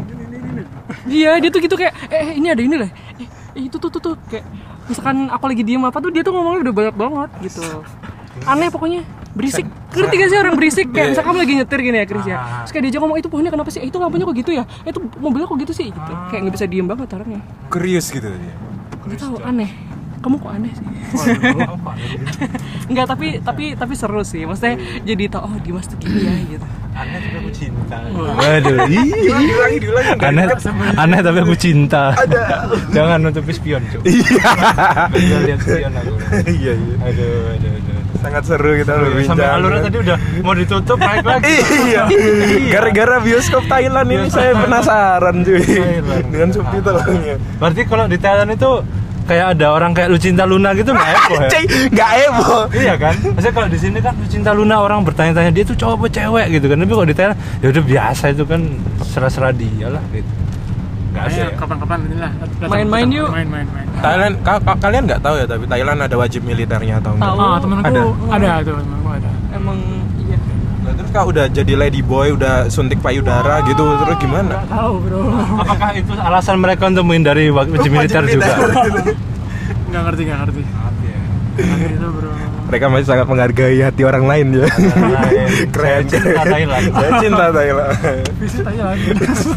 iya dia tuh gitu kayak eh, eh, ini ada ini lah eh, eh, itu tuh tuh tuh kayak misalkan aku lagi diem apa tuh dia tuh ngomongnya udah banyak banget gitu. Aneh pokoknya berisik. Ngerti gak sih orang berisik? Kayak misalkan kamu lagi nyetir gini ya Chris ya. Terus kayak diajak ngomong itu pohonnya kenapa sih? Eh, itu lampunya kok gitu ya? Eh, itu mobilnya kok gitu sih? Gitu. Kayak nggak bisa diem banget orangnya. Kurius gitu dia. nggak tahu aneh kamu kok aneh sih Enggak tapi tapi tapi seru sih maksudnya jadi tau oh Dimas tuh gini ya gitu aneh tapi aku cinta waduh ih. Diulangi, diulangi. aneh aneh tapi aku cinta jangan nutupi spion cuy Iya. lihat spion aku Iya, iya. aduh aduh aduh Sangat seru kita sampai berbincang. alurnya tadi udah mau ditutup naik lagi Iya. Gara-gara bioskop Thailand ini saya penasaran cuy. Dengan subtitlenya. berarti kalau di Thailand itu kayak ada orang kayak Lucinta Luna gitu nggak epo ya nggak heboh. Iya kan? Maksudnya kalau di sini kan Lucinta Luna orang bertanya-tanya dia tuh cowok apa cewek gitu kan. Tapi kalau di Thailand ya udah biasa itu kan serah-serah dia lah gitu. Gak ada Ayo ya. kapan-kapan inilah Main-main yuk. Main-main main. Thailand, ka- ka- kalian nggak tahu ya tapi Thailand ada wajib militernya atau enggak? Tahu. Ah, temanku Ada? ada, tuh, temanku ada. emang terus kau udah jadi lady boy, udah suntik payudara gitu, terus gimana? Tahu, Bro. Apakah itu alasan mereka untuk menghindari wajib militer juga? Enggak ngerti, enggak ngerti. Ngerti itu, Bro. Mereka masih sangat menghargai hati orang lain ya. Saya Keren. cinta Thailand. Saya cinta Thailand. Visit lagi.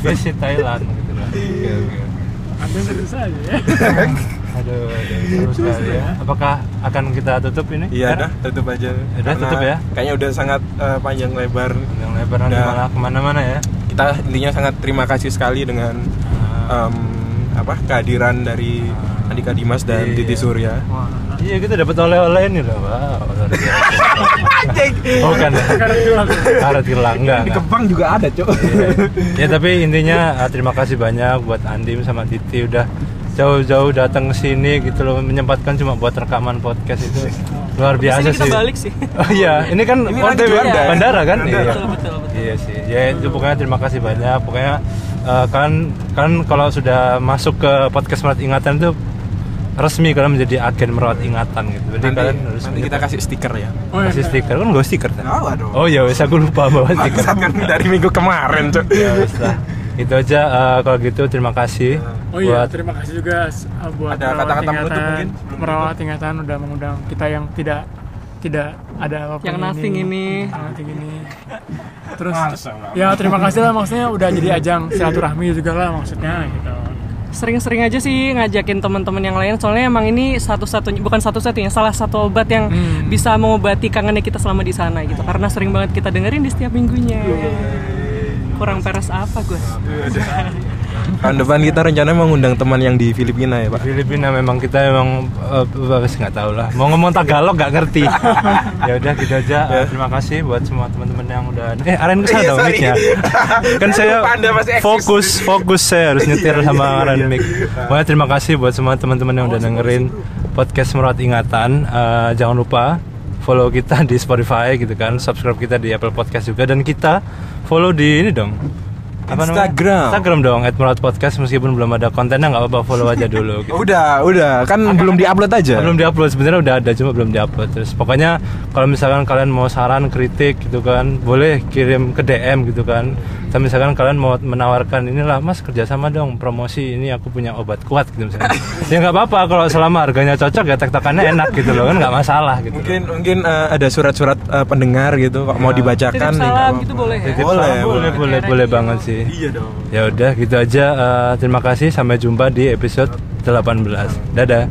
Visit Thailand gitu lah. Oke, oke. Anda serius aja ya. Aduh, aduh, sekali ya. Apakah akan kita tutup ini? Iya Kan? dah, tutup aja. Udah, tutup ya? Kayaknya udah sangat eh, panjang lebar. Yang lebar nanti Udah. malah ke mana-mana ya. Kita intinya sangat terima kasih sekali dengan em, apa kehadiran dari Andika Dimas dan Iya. Titi Surya. Wah. Iya kita dapat oleh-oleh ini loh. Wow, biasa. Bukan ya? Karet gelang enggak. Di. Kepang juga ada, Cok. Iya. ya tapi intinya eh, terima kasih banyak buat Andim sama Titi udah jauh-jauh datang ke sini gitu loh menyempatkan cuma buat rekaman podcast itu luar biasa sih. balik sih Oh iya, ini kan Ini on lagi the way Juanda ya? bandara kan? Bandara. Iya. Betul, betul, betul. Iya sih. Ya itu pokoknya terima kasih banyak. Pokoknya eh, kan kan kalau sudah masuk ke podcast merawat ingatan itu resmi kalian menjadi agen merawat ingatan gitu. Jadi Nanti, kalian harus nanti kita kasih stiker ya. Oh, iya. kasih stiker kan gue stiker kan? Oh, aduh. Oh iya, wes aku lupa bawa stiker. Kan dari minggu kemarin, Cok. ya wes lah. Itu aja eh, kalau gitu terima kasih Oh iya, terima kasih juga uh, buat Ada kata-kata mungkin? Merawat ingatan udah mengundang kita yang tidak tidak ada apa pun Yang nothing ini. Yang nothing ini. Terus ya terima kasih lah maksudnya udah jadi ajang silaturahmi juga lah maksudnya gitu. sering-sering aja sih ngajakin teman-teman yang lain soalnya emang ini satu-satunya bukan satu-satunya salah satu obat yang Hmm. bisa mengobati kangennya kita selama di sana gitu karena sering banget kita dengerin di setiap minggunya kurang peres apa gue Tahun depan kita rencana mengundang teman yang di Filipina ya, Pak. Filipina memang kita memang uh, nggak tahu lah. Mau ngomong Tagalog nggak ngerti. Ya udah gitu aja. Uh, terima kasih buat semua teman-teman yang udah eh Aren ke sana Iya, dong mic-nya? Kan saya fokus fokus saya harus nyetir sama Aren mic. Pokoknya terima kasih buat semua teman-teman yang udah dengerin podcast merawat ingatan. Uh, jangan lupa follow kita di Spotify gitu kan. Subscribe kita di Apple Podcast juga. Dan kita follow di ini dong Instagram. Instagram dong @murat podcast meskipun belum ada kontennya nggak apa-apa follow aja dulu gitu. Udah, udah, kan belum diupload aja. belum diupload sebenarnya udah ada cuma belum diupload terus pokoknya kalau misalkan kalian mau saran kritik gitu kan boleh kirim ke DM gitu kan atau misalkan kalian mau menawarkan inilah mas kerjasama dong promosi ini aku punya obat kuat gitu misalnya. Ya nggak apa-apa kalau selama harganya cocok ya tektokannya enak gitu loh kan nggak masalah gitu Mungkin mungkin eh, ada surat-surat eh, pendengar gitu kok mau Ya. dibacakan Titip salam gitu boleh ya? Titip Boleh, salam, boleh. boleh. boleh boleh banget sih. Iya dong. ya udah gitu aja Eh, terima kasih sampai jumpa di episode 18 dadah